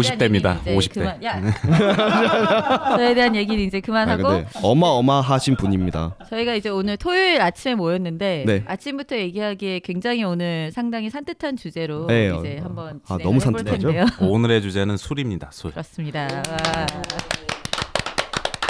50대입니다. 50대. 그만, 야. 저에 대한 얘기는 이제 그만하고 아, 어마어마하신 분입니다. 저희가 이제 오늘 토요일 아침에 모였는데 네. 아침부터 얘기하기에 굉장히 오늘 상당히 산뜻한 주제로 네, 이제 어, 한번 아, 너무 산뜻하죠. 오늘의 주제는 술입니다. 술. 그렇습니다. 와.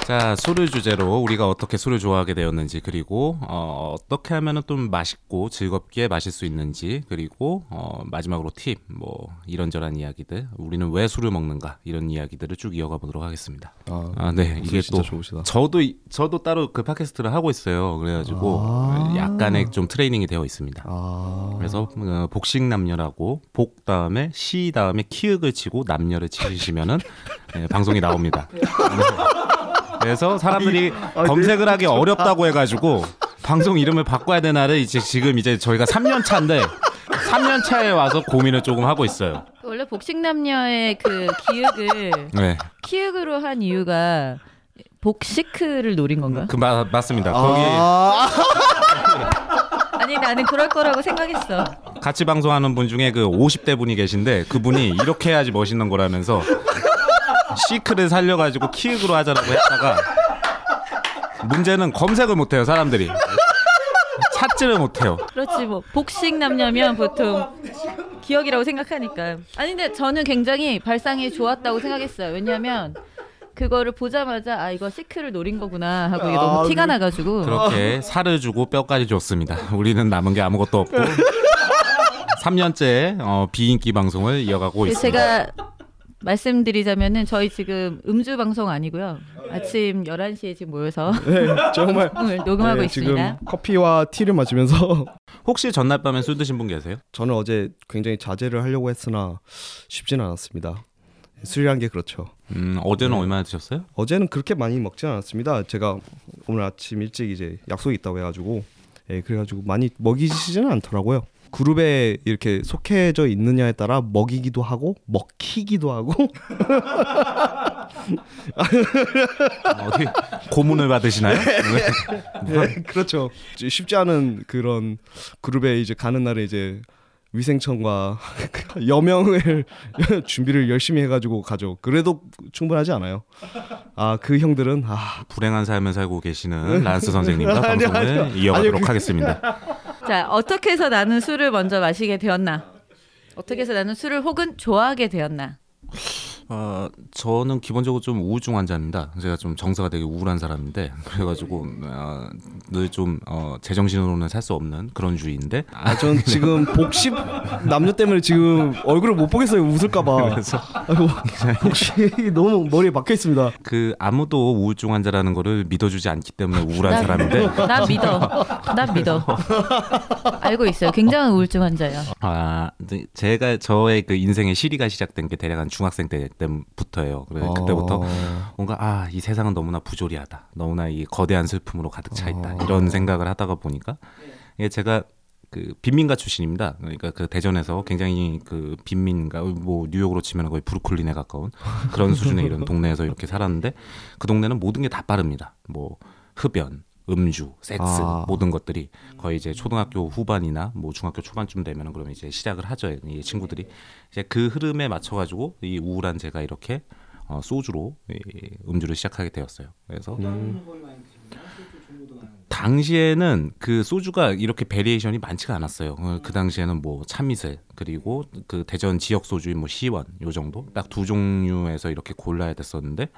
자, 술을 주제로 우리가 어떻게 술을 좋아하게 되었는지 그리고 어, 어떻게 하면은 좀 맛있고 즐겁게 마실 수 있는지 그리고 어, 마지막으로 팁 뭐 이런저런 이야기들 우리는 왜 술을 먹는가 이런 이야기들을 쭉 이어가 보도록 하겠습니다. 아, 아 네, 이게 또 좋으시다. 저도 저도 따로 그 팟캐스트를 하고 있어요. 그래 가지고 아~ 약간의 좀 트레이닝이 되어 있습니다. 아~ 그래서 어, 복식 남녀라고 복 다음에 시 다음에 키읔을 치고 남녀를 치시면은 네, 방송이 나옵니다. 그래서 사람들이 아니, 검색을 하기 어렵다고 해가지고 방송 이름을 바꿔야 되나를 이제 지금 이제 저희가 3년 차인데 3년 차에 와서 고민을 조금 하고 있어요. 원래 복식 남녀의 그 기획을 네. 키읔으로 한 이유가 복시크를 노린 건가? 그 마, 맞습니다. 아~ 거기 아니 나는 그럴 거라고 생각했어. 같이 방송하는 분 중에 그 50대 분이 계신데 그분이 이렇게 해야지 멋있는 거라면서 시크를 살려가지고 키읔으로 하자라고 했다가 문제는 검색을 못해요 사람들이 찾지를 못해요. 그렇지 뭐 복식 남녀면 보통 기억이라고 생각하니까. 아니 근데 저는 굉장히 발상이 좋았다고 생각했어요. 왜냐하면 그거를 보자마자 아 이거 시크를 노린 거구나 하고 이게 너무 아, 티가 나가지고 그렇게 살을 주고 뼈까지 줬습니다. 우리는 남은 게 아무것도 없고 3년째 어, 비인기 방송을 이어가고 있습니다. 제가 말씀드리자면은 저희 지금 음주 방송 아니고요. 아침 11시에 지금 모여서 네, 정말 녹음하고 네, 있습니다. 지금 커피와 티를 마시면서 혹시 전날 밤에 술 드신 분 계세요? 저는 어제 굉장히 자제를 하려고 했으나 쉽지는 않았습니다. 술이란 게 그렇죠. 음, 어제는 네. 얼마나 드셨어요? 어제는 그렇게 많이 먹지 않았습니다. 제가 오늘 아침 일찍 이제 약속이 있다고 해가지고, 예, 그래가지고 많이 먹이지는 않더라고요. 그룹에 이렇게 속해져 있느냐에 따라 먹이기도 하고 먹히기도 하고 어디 고문을 받으시나요? 네, 그렇죠. 쉽지 않은 그런 그룹에 이제 가는 날에 이제 위생청과 여명을 준비를 열심히 해가지고 가죠. 그래도 충분하지 않아요. 아 그 형들은 아 불행한 삶을 살고 계시는 란스 선생님과 방송을 아니, 아니, 이어가도록 아니, 그... 하겠습니다. 자 어떻게 해서 나는 술을 먼저 마시게 되었나? 어떻게 해서 나는 술을 혹은 좋아하게 되었나? 어, 저는 기본적으로 좀 우울증 환자입니다. 제가 좀 정서가 되게 우울한 사람인데 그래가지고 어, 늘좀 어, 제정신으로는 살 수 없는 그런 주의인데. 아, 전 지금 복십 남녀 때문에 지금 얼굴을 못 보겠어요. 웃을까봐. 그래서 아이고, 복시 너무 머리에 박혀 있습니다. 그 아무도 우울증 환자라는 거를 믿어주지 않기 때문에 우울한 나, 사람인데. 나 믿어. 나 믿어. 알고 있어요. 굉장한 우울증 환자야. 아, 제가 저의 그 인생의 시리가 시작된 게 대략 한 중학생 때 때부터예요. 그래 어... 그때부터 뭔가 아 이 세상은 너무나 부조리하다. 너무나 이 거대한 슬픔으로 가득 차 있다. 어... 이런 생각을 하다가 보니까 이게 제가 그 빈민가 출신입니다. 그러니까 그 대전에서 굉장히 그 빈민가 뭐 뉴욕으로 치면 거의 브루클린에 가까운 그런 수준의 이런 동네에서 이렇게 살았는데 그 동네는 모든 게 다 빠릅니다. 뭐 흡연, 음주, 섹스 아. 모든 것들이 거의 이제 초등학교 후반이나 뭐 중학교 초반쯤 되면은 그러면 이제 시작을 하죠. 이 친구들이 이제 그 흐름에 맞춰 가지고 이 우울한 제가 이렇게 어, 소주로 이 음주를 시작하게 되었어요. 그래서 음. 당시에는 그 소주가 이렇게 variation이 많지가 않았어요. 그, 그 당시에는 뭐 참이슬 그리고 그 대전 지역 소주인 뭐 시원 요 정도 딱 두 종류에서 이렇게 골라야 됐었는데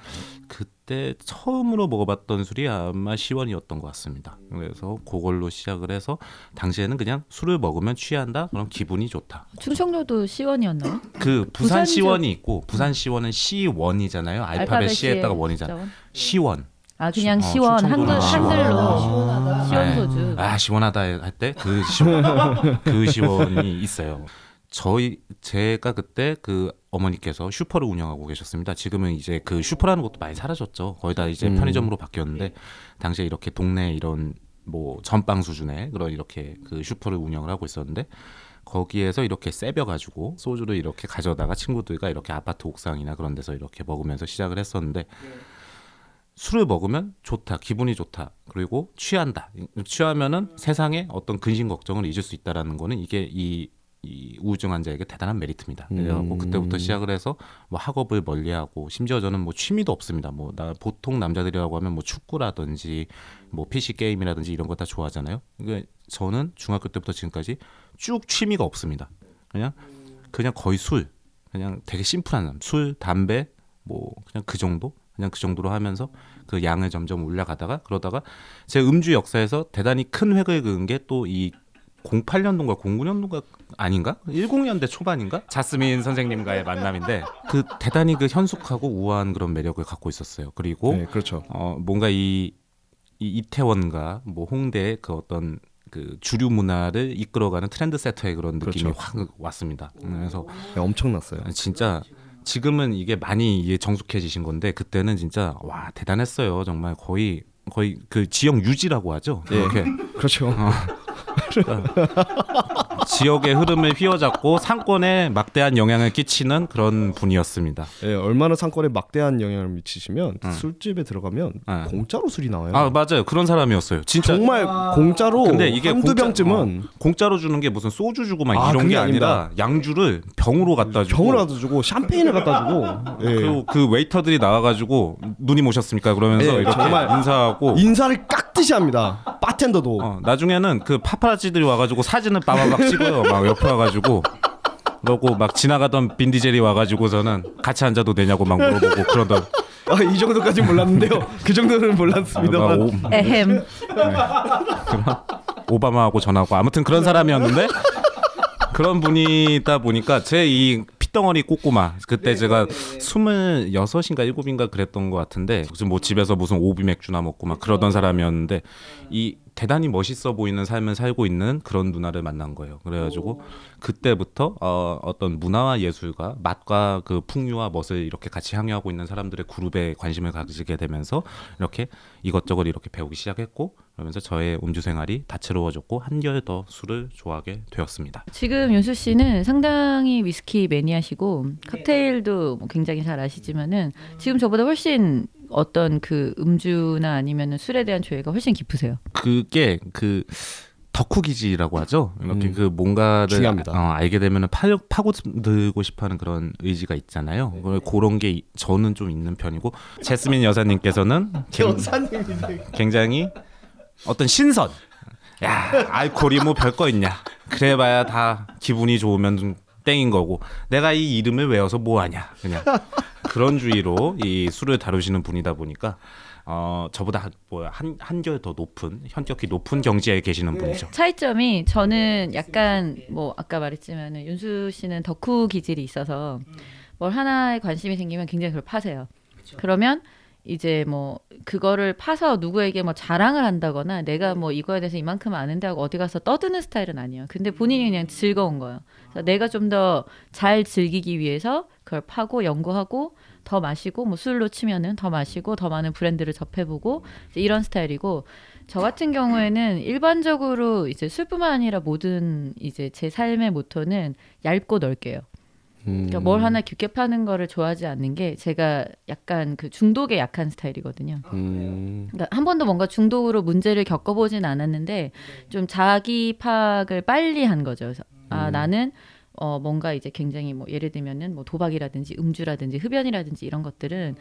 그때 처음으로 먹어봤던 술이 아마 시원이었던 것 같습니다. 그래서 그걸로 시작을 해서 당시에는 그냥 술을 먹으면 취한다. 그럼 기분이 좋다. 충청도도 시원이었나요? 그 부산 시원이 있고 부산 시원은 시원이잖아요. 알파벳 C에다가 원이잖아. 시원. 아 그냥 어, 시원 한글 한글로 시원하다. 시원 소주. 네. 아 시원하다 할 때 그 시원 그 시원이 있어요. 저희 제가 그때 그 어머니께서 슈퍼를 운영하고 계셨습니다. 지금은 이제 그 슈퍼라는 것도 많이 사라졌죠. 거의 다 이제 음. 편의점으로 바뀌었는데 당시에 이렇게 동네 이런 뭐 전빵 수준의 그런 이렇게 그 슈퍼를 운영을 하고 있었는데 거기에서 이렇게 세벼 가지고 소주를 이렇게 가져다가 친구들과 이렇게 아파트 옥상이나 그런 데서 이렇게 먹으면서 시작을 했었는데 네. 술을 먹으면 좋다, 기분이 좋다, 그리고 취한다. 취하면은 세상에 어떤 근심 걱정을 잊을 수 있다라는 거는 이게 이 이 우울증 환자에게 대단한 메리트입니다. 그래갖고 음. 그때부터 시작을 해서 뭐 학업을 멀리하고 심지어 저는 뭐 취미도 없습니다. 뭐 나 보통 남자들이라고 하면 뭐 축구라든지 뭐 PC 게임이라든지 이런 거 다 좋아하잖아요. 이게 저는 중학교 때부터 지금까지 쭉 취미가 없습니다. 그냥 그냥 거의 술, 그냥 되게 심플한. 술, 담배, 뭐 그냥 그 정도, 그냥 그 정도로 하면서 그 양을 점점 올라가다가 그러다가 제 음주 역사에서 대단히 큰 획을 그은 게 또 이 08년도인가 09년도인가 아닌가? 10년대 초반인가? 자스민 선생님과의 만남인데 그 대단히 그 현숙하고 우아한 그런 매력을 갖고 있었어요. 그리고 네, 그렇죠. 어 뭔가 이, 이 이태원과 뭐 홍대의 그 어떤 그 주류 문화를 이끌어가는 트렌드 세터의 그런 느낌이 그렇죠. 확 왔습니다. 그래서 네, 엄청났어요. 진짜 지금은 이게 많이 이게 정숙해지신 건데 그때는 진짜 와 대단했어요. 정말 거의 거의 그 지역 유지라고 하죠. 예. 그렇죠. 지역의 흐름을 휘어잡고 상권에 막대한 영향을 끼치는 그런 분이었습니다. 예, 얼마나 상권에 막대한 영향을 미치시면 응. 술집에 들어가면 네. 공짜로 술이 나와요. 아 맞아요. 그런 사람이었어요. 진짜 정말 공짜로 근데 이게 한두 공짜- 병쯤은 공짜로 주는 게 무슨 소주 주고 막 아, 이런 게 아니라 양주를 병으로 갖다 주고 병을 갖다 주고 샴페인을 갖다 주고 예. 그리고 그 웨이터들이 나와가지고 누님 오셨습니까? 그러면서 예, 이렇게 정말 인사하고 인사를 깍듯이 합니다. 바텐더도 어, 나중에는 그 파파 라치들이 와가지고 사진을 빠바박 찍어요. 막 옆에 와가지고. 그러고 막 지나가던 빈디젤이 와가지고서는 같이 앉아도 되냐고 막 물어보고 그러던 아, 이 정도까지 몰랐는데요. 그 정도는 아, 막 몰랐습니다만 오, 에헴. 오바마하고 전화하고 아무튼 그런 사람이었는데 그런 분이다 보니까 제 이 핏덩어리 꼬꼬마 그때 제가 스물 여섯인가 일곱인가 그랬던 것 같은데 무슨 뭐 집에서 무슨 오비 맥주나 먹고 막 그러던 사람이었는데 이 대단히 멋있어 보이는 삶을 살고 있는 그런 누나를 만난 거예요. 그래가지고 그때부터 어, 어떤 문화와 예술과 맛과 그 풍류와 멋을 이렇게 같이 향유하고 있는 사람들의 그룹에 관심을 가지게 되면서 이렇게 이것저것 이렇게 배우기 시작했고 그러면서 저의 음주 생활이 다채로워졌고 한결 더 술을 좋아하게 되었습니다. 지금 윤수 씨는 상당히 위스키 매니아시고 칵테일도 뭐 굉장히 잘 아시지만은 지금 저보다 훨씬 어떤 그 음주나 아니면은 술에 대한 조예가 훨씬 깊으세요. 그게 그 덕후 기지라고 하죠. 이렇게 음, 그 뭔가를 중요합니다. 어, 알게 되면은 파, 파고들고 싶어하는 그런 의지가 있잖아요. 그- 그런 게 이- 저는 좀 있는 편이고 제스민 여사님께서는 굉- 굉장히 어떤 신선. 야 알코올이 뭐 별거 있냐. 그래봐야 다 기분이 좋으면 좀 땡인 거고 내가 이 이름을 외워서 뭐하냐 그냥 그런 주의로 이 술을 다루시는 분이다 보니까 어 저보다 뭐한 한결 더 높은 현격히 높은 경지에 계시는 분이죠. 차이점이 저는 약간 뭐 아까 말했지만은 윤수 씨는 덕후 기질이 있어서 뭘 하나에 관심이 생기면 굉장히 그걸 파세요. 그러면 이제 뭐 그거를 파서 누구에게 뭐 자랑을 한다거나 내가 뭐 이거에 대해서 이만큼 아는데 하고 어디 가서 떠드는 스타일은 아니에요. 근데 본인이 그냥 즐거운 거예요. 그래서 내가 좀 더 잘 즐기기 위해서 그걸 파고 연구하고 더 마시고 뭐 술로 치면은 더 마시고 더 많은 브랜드를 접해보고 이런 스타일이고 저 같은 경우에는 일반적으로 이제 술뿐만 아니라 모든 이제 제 삶의 모토는 얇고 넓게요. 음. 그러니까 뭘 하나 깊게 파는 거를 좋아하지 않는 게 제가 약간 그 중독에 약한 스타일이거든요. 음. 그러니까 한 번도 뭔가 중독으로 문제를 겪어보진 않았는데 좀 자기 파악을 빨리 한 거죠. 그래서 아 음. 나는 어 뭔가 이제 굉장히 뭐 예를 들면은 뭐 도박이라든지 음주라든지 흡연이라든지 이런 것들은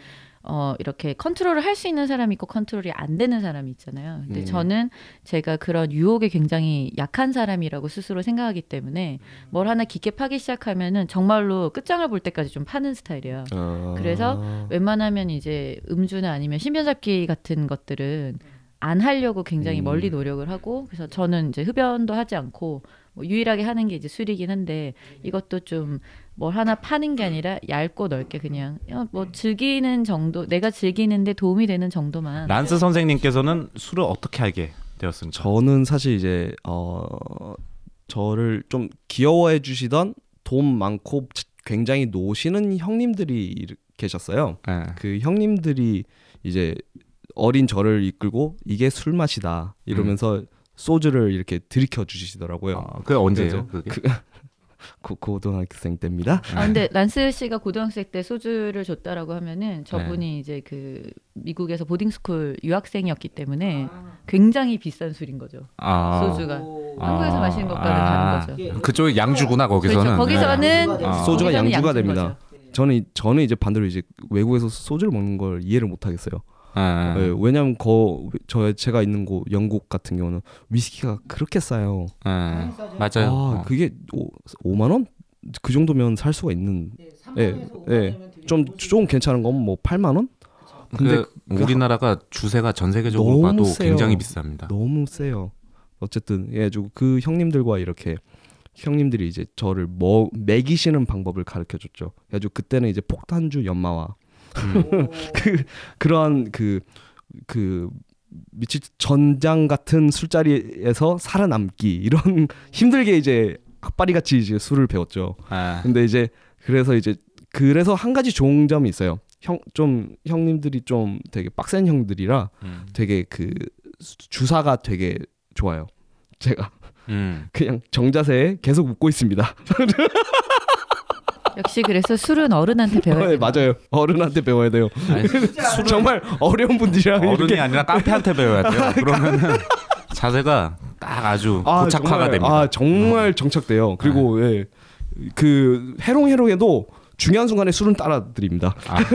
어 이렇게 컨트롤을 할 수 있는 사람이 있고 컨트롤이 안 되는 사람이 있잖아요. 근데 음. 저는 제가 그런 유혹에 굉장히 약한 사람이라고 스스로 생각하기 때문에 뭘 하나 깊게 파기 시작하면은 정말로 끝장을 볼 때까지 좀 파는 스타일이에요. 아. 그래서 웬만하면 이제 음주나 아니면 신변잡기 같은 것들은 안 하려고 굉장히 음. 멀리 노력을 하고 그래서 저는 이제 흡연도 하지 않고 뭐 유일하게 하는 게 이제 술이긴 한데 이것도 좀 뭘 하나 파는 게 아니라 얇고 넓게 그냥 야, 뭐 즐기는 정도 내가 즐기는데 도움이 되는 정도만 란스 선생님께서는 술을 어떻게 알게 되었습니까? 저는 사실 이제 어 저를 좀 귀여워해 주시던 돈 많고 굉장히 노시는 형님들이 이- 계셨어요. 네. 그 형님들이 이제 어린 저를 이끌고 이게 술 맛이다 이러면서 소주를 이렇게 들이켜 주시더라고요. 어, 그 언제예요? 그게? 고, 고등학생 때입니다. 아 근데 란스 씨가 고등학생 때 소주를 줬다라고 하면은 저분이 네. 이제 그 미국에서 boarding school 유학생이었기 때문에 굉장히 비싼 술인 거죠. 아. 소주가 한국에서 마시는 것과는 다른 거죠. 그쪽이 양주구나 거기서는. 그렇죠. 거기서는 아. 소주가 양주가 됩니다. 거죠. 저는 저는 이제 반대로 이제 외국에서 소주를 먹는 걸 이해를 못 하겠어요. 네. 예, 왜냐하면 거저 제가 있는 곳 영국 같은 경우는 위스키가 그렇게 싸요. 네. 맞아요. 아 어. 그게 오, 5만 원? 그 정도면 살 수가 있는. 예, 예. 좀좀 괜찮은 건 뭐 8만 원? 근데 그 우리나라가 주세가 전 세계적으로 봐도 세요. 굉장히 비쌉니다. 너무 세요. 어쨌든 예, 그 형님들과 이렇게 형님들이 이제 저를 뭐 먹이시는 방법을 가르쳐 줬죠. 그래가지고 그때는 이제 폭탄주 연마와 음. 그 그러한 그그 미칠 전장 같은 술자리에서 살아남기 이런 힘들게 이제 악바리 같이 이제 술을 배웠죠. 아. 근데 이제 그래서 이제 그래서 한 가지 좋은 점이 있어요. 형 좀 형님들이 좀 되게 빡센 형들이라 음. 되게 그 수- 주사가 되게 좋아요. 제가 음. 그냥 정자세에 계속 웃고 있습니다. 역시 그래서 술은 어른한테 배워야 네, 돼요. 맞아요. 어른한테 배워야 돼요. 아니, 정말 어려운 분들이랑 어른이 이렇게 아니라 깡패한테 배워야 돼요. 그러면은 자세가 딱 아주 고착화가 정말, 됩니다. 음. 아 정말 정착돼요. 그리고 예, 그 해롱해롱에도 중요한 순간에 술은 따라 드립니다. 아.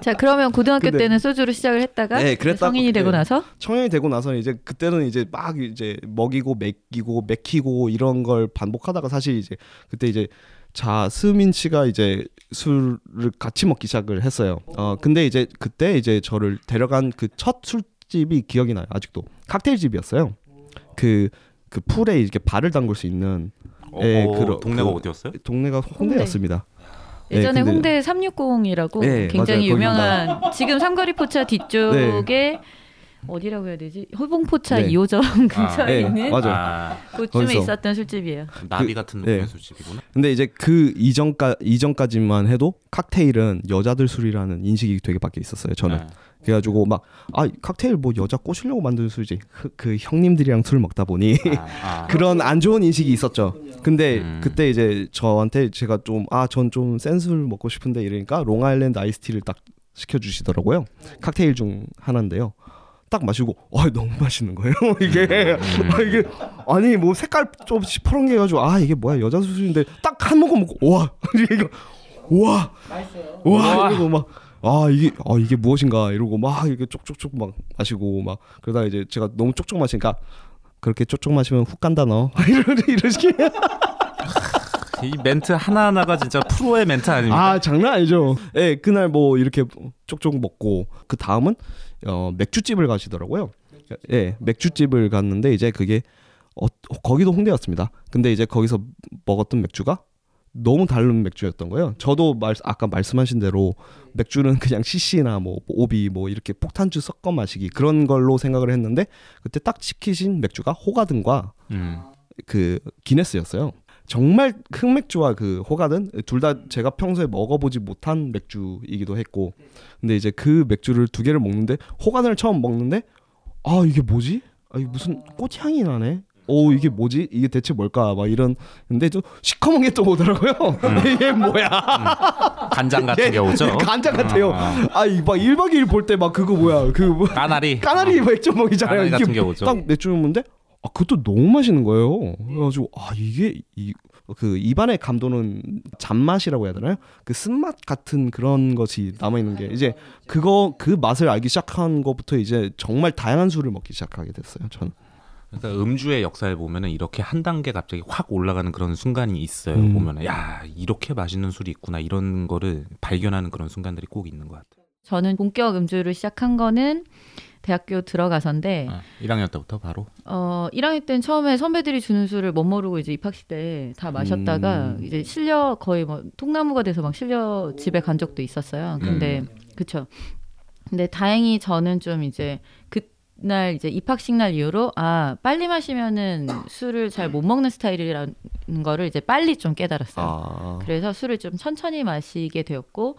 자 그러면 고등학교 근데- 때는 소주로 시작을 했다가 네, 그랬다가- 성인이 되고 네. 나서 청년이 되고 나서는 이제 그때는 이제 막 이제 먹이고 먹이고 맥히고 이런 걸 반복하다가 사실 이제 그때 이제 자 스민 씨가 이제 술을 같이 먹기 시작을 했어요. 어 근데 이제 그때 이제 저를 데려간 그 첫 술집이 기억이 나요. 아직도 칵테일 집이었어요. 그그 풀에 이렇게 발을 담글 수 있는 어, 예, 어, 그러- 동네가 그- 어디였어요? 동네가 홍대였습니다. 예전에 근데- 홍대 360이라고 네, 굉장히 맞아요. 유명한 지금 삼거리 포차 뒤쪽에 어디라고 해야 되지? 호봉포차 네. 2호점 근처에 네, 있는 맞아요. 아, 그쯤에 거기서. 있었던 술집이에요. 나비 같은 네. 술집이구나. 근데 이제 그 이전까 이전까지만 해도 칵테일은 여자들 술이라는 인식이 되게 밖에 있었어요. 저는. 네. 그래가지고 막 아 칵테일 뭐 여자 꼬시려고 만드는 술이지 그, 그 형님들이랑 술 먹다 보니 아, 아. 그런 안 좋은 인식이 있었죠. 근데 음. 그때 이제 저한테 제가 좀 아 전 좀 센 술 먹고 싶은데 이러니까 롱아일랜드 아이스티를 딱 시켜주시더라고요. 칵테일 중 하나인데요. 딱 마시고 아 너무 맛있는 거예요? 이게. 아, 이게 아니 뭐 색깔 좀 시퍼런 게 해가지고 아 이게 뭐야? 여자 술인데 딱 한 모금 먹고 와! 이거 와! 와! 이러고 막 아 이게 아 이게 무엇인가? 이러고 막 이게 쪽쪽쪽 막 마시고 막 그러다 이제 제가 너무 쪽쪽 마시니까 그렇게 쪽쪽 마시면 훅 간다 너? 이런 이런 식의 이 멘트 하나하나가 진짜 프로의 멘트 아닙니까? 아 장난 아니죠. 예 그날 뭐 이렇게 쪽쪽 먹고 그 다음은 어 맥주집을 가시더라고요. 예 맥주집을 갔는데 이제 그게 어, 거기도 홍대였습니다. 근데 이제 거기서 먹었던 맥주가 너무 다른 맥주였던 거예요. 저도 말, 아까 말씀하신 대로 맥주는 그냥 CC나 뭐 오비 뭐 이렇게 폭탄주 섞어 마시기 그런 걸로 생각을 했는데 그때 딱 시키신 맥주가 호가든과 음. 그 기네스였어요. 정말 흑맥주와 그 호가든 둘다 제가 평소에 먹어보지 못한 맥주이기도 했고, 근데 이제 그 맥주를 두 개를 먹는데 호가든을 처음 먹는데 아 이게 뭐지? 아 이게 무슨 꽃향이 나네. 오 이게 뭐지? 이게 대체 뭘까? 막 이런 근데 좀 시커먼 게 또 오더라고요. 이게 뭐야? 간장 같은 예, 경우죠. 예, 간장 같아요. 아, 아이막 1박 2일 볼 때 막 그거 뭐야? 그 뭐, 까나리. 까나리 맥주 먹이잖아요. 까나리 같은 이게 경우죠. 딱 맥주 먹는데 아 그것도 너무 맛있는 거예요. 그래가지고 아 이게 이 그 입안에 감도는 잔맛이라고 해야 되나요? 그 쓴맛 같은 그런 것이 남아 있는 게 이제 그거 그 맛을 알기 시작한 것부터 이제 정말 다양한 술을 먹기 시작하게 됐어요. 저는. 그러니까 음주의 역사에 보면은 이렇게 한 단계 갑자기 확 올라가는 그런 순간이 있어요. 음. 보면은 야 이렇게 맛있는 술이 있구나 이런 거를 발견하는 그런 순간들이 꼭 있는 것 같아요. 저는 본격 음주를 시작한 거는 대학교 들어가서인데 아, 1학년 때부터 바로. 어 1학년 때는 처음에 선배들이 주는 술을 못 모르고 이제 입학식 때 다 마셨다가 음. 이제 실려 거의 뭐 통나무가 돼서 막 실려 집에 간 적도 있었어요. 근데 그쵸. 근데 다행히 저는 좀 이제 그날 이제 입학식 날 이후로 아 빨리 마시면은 술을 잘 못 먹는 스타일이라는 거를 이제 빨리 좀 깨달았어요. 아. 그래서 술을 좀 천천히 마시게 되었고 어,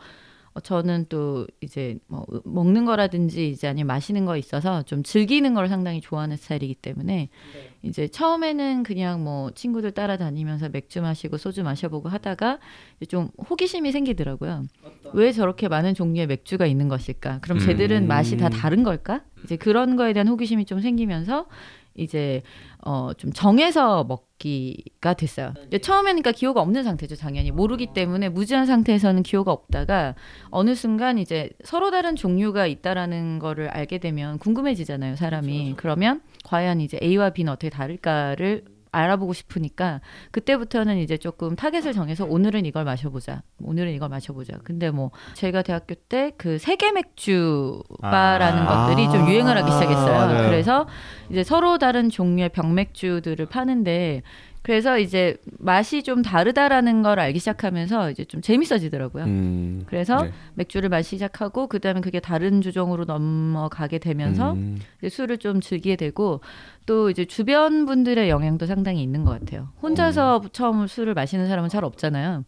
저는 또 이제 뭐 먹는 거라든지 이제 아니면 마시는 거 있어서 좀 즐기는 걸 상당히 좋아하는 스타일이기 때문에 네. 이제 처음에는 그냥 뭐 친구들 따라다니면서 맥주 마시고 소주 마셔보고 하다가 좀 호기심이 생기더라고요. 왜 저렇게 많은 종류의 맥주가 있는 것일까? 그럼 쟤들은 음. 맛이 다 다른 걸까? 이제 그런 거에 대한 호기심이 좀 생기면서 이제 어 좀 정해서 먹기가 됐어요. 처음에는 그러니까 기호가 없는 상태죠, 당연히 모르기 때문에 무지한 상태에서는 기호가 없다가 어느 순간 이제 서로 다른 종류가 있다라는 거를 알게 되면 궁금해지잖아요, 사람이. 그러면 과연 이제 A와 B는 어떻게 다를까를 알아보고 싶으니까 그때부터는 이제 조금 타겟을 정해서 오늘은 이걸 마셔보자. 오늘은 이걸 마셔보자. 근데 뭐 제가 대학교 때 그 세계 맥주 바라는 아~ 것들이 좀 유행을 하기 시작했어요. 아~ 그래서 이제 서로 다른 종류의 병맥주들을 파는데 그래서 이제 맛이 좀 다르다라는 걸 알기 시작하면서 이제 좀 재밌어지더라고요. 음, 그래서 네. 맥주를 마시기 시작하고 그다음에 그게 다른 주종으로 넘어가게 되면서 음. 이제 술을 좀 즐기게 되고 또 이제 주변 분들의 영향도 상당히 있는 것 같아요. 혼자서 음. 처음 술을 마시는 사람은 잘 없잖아요.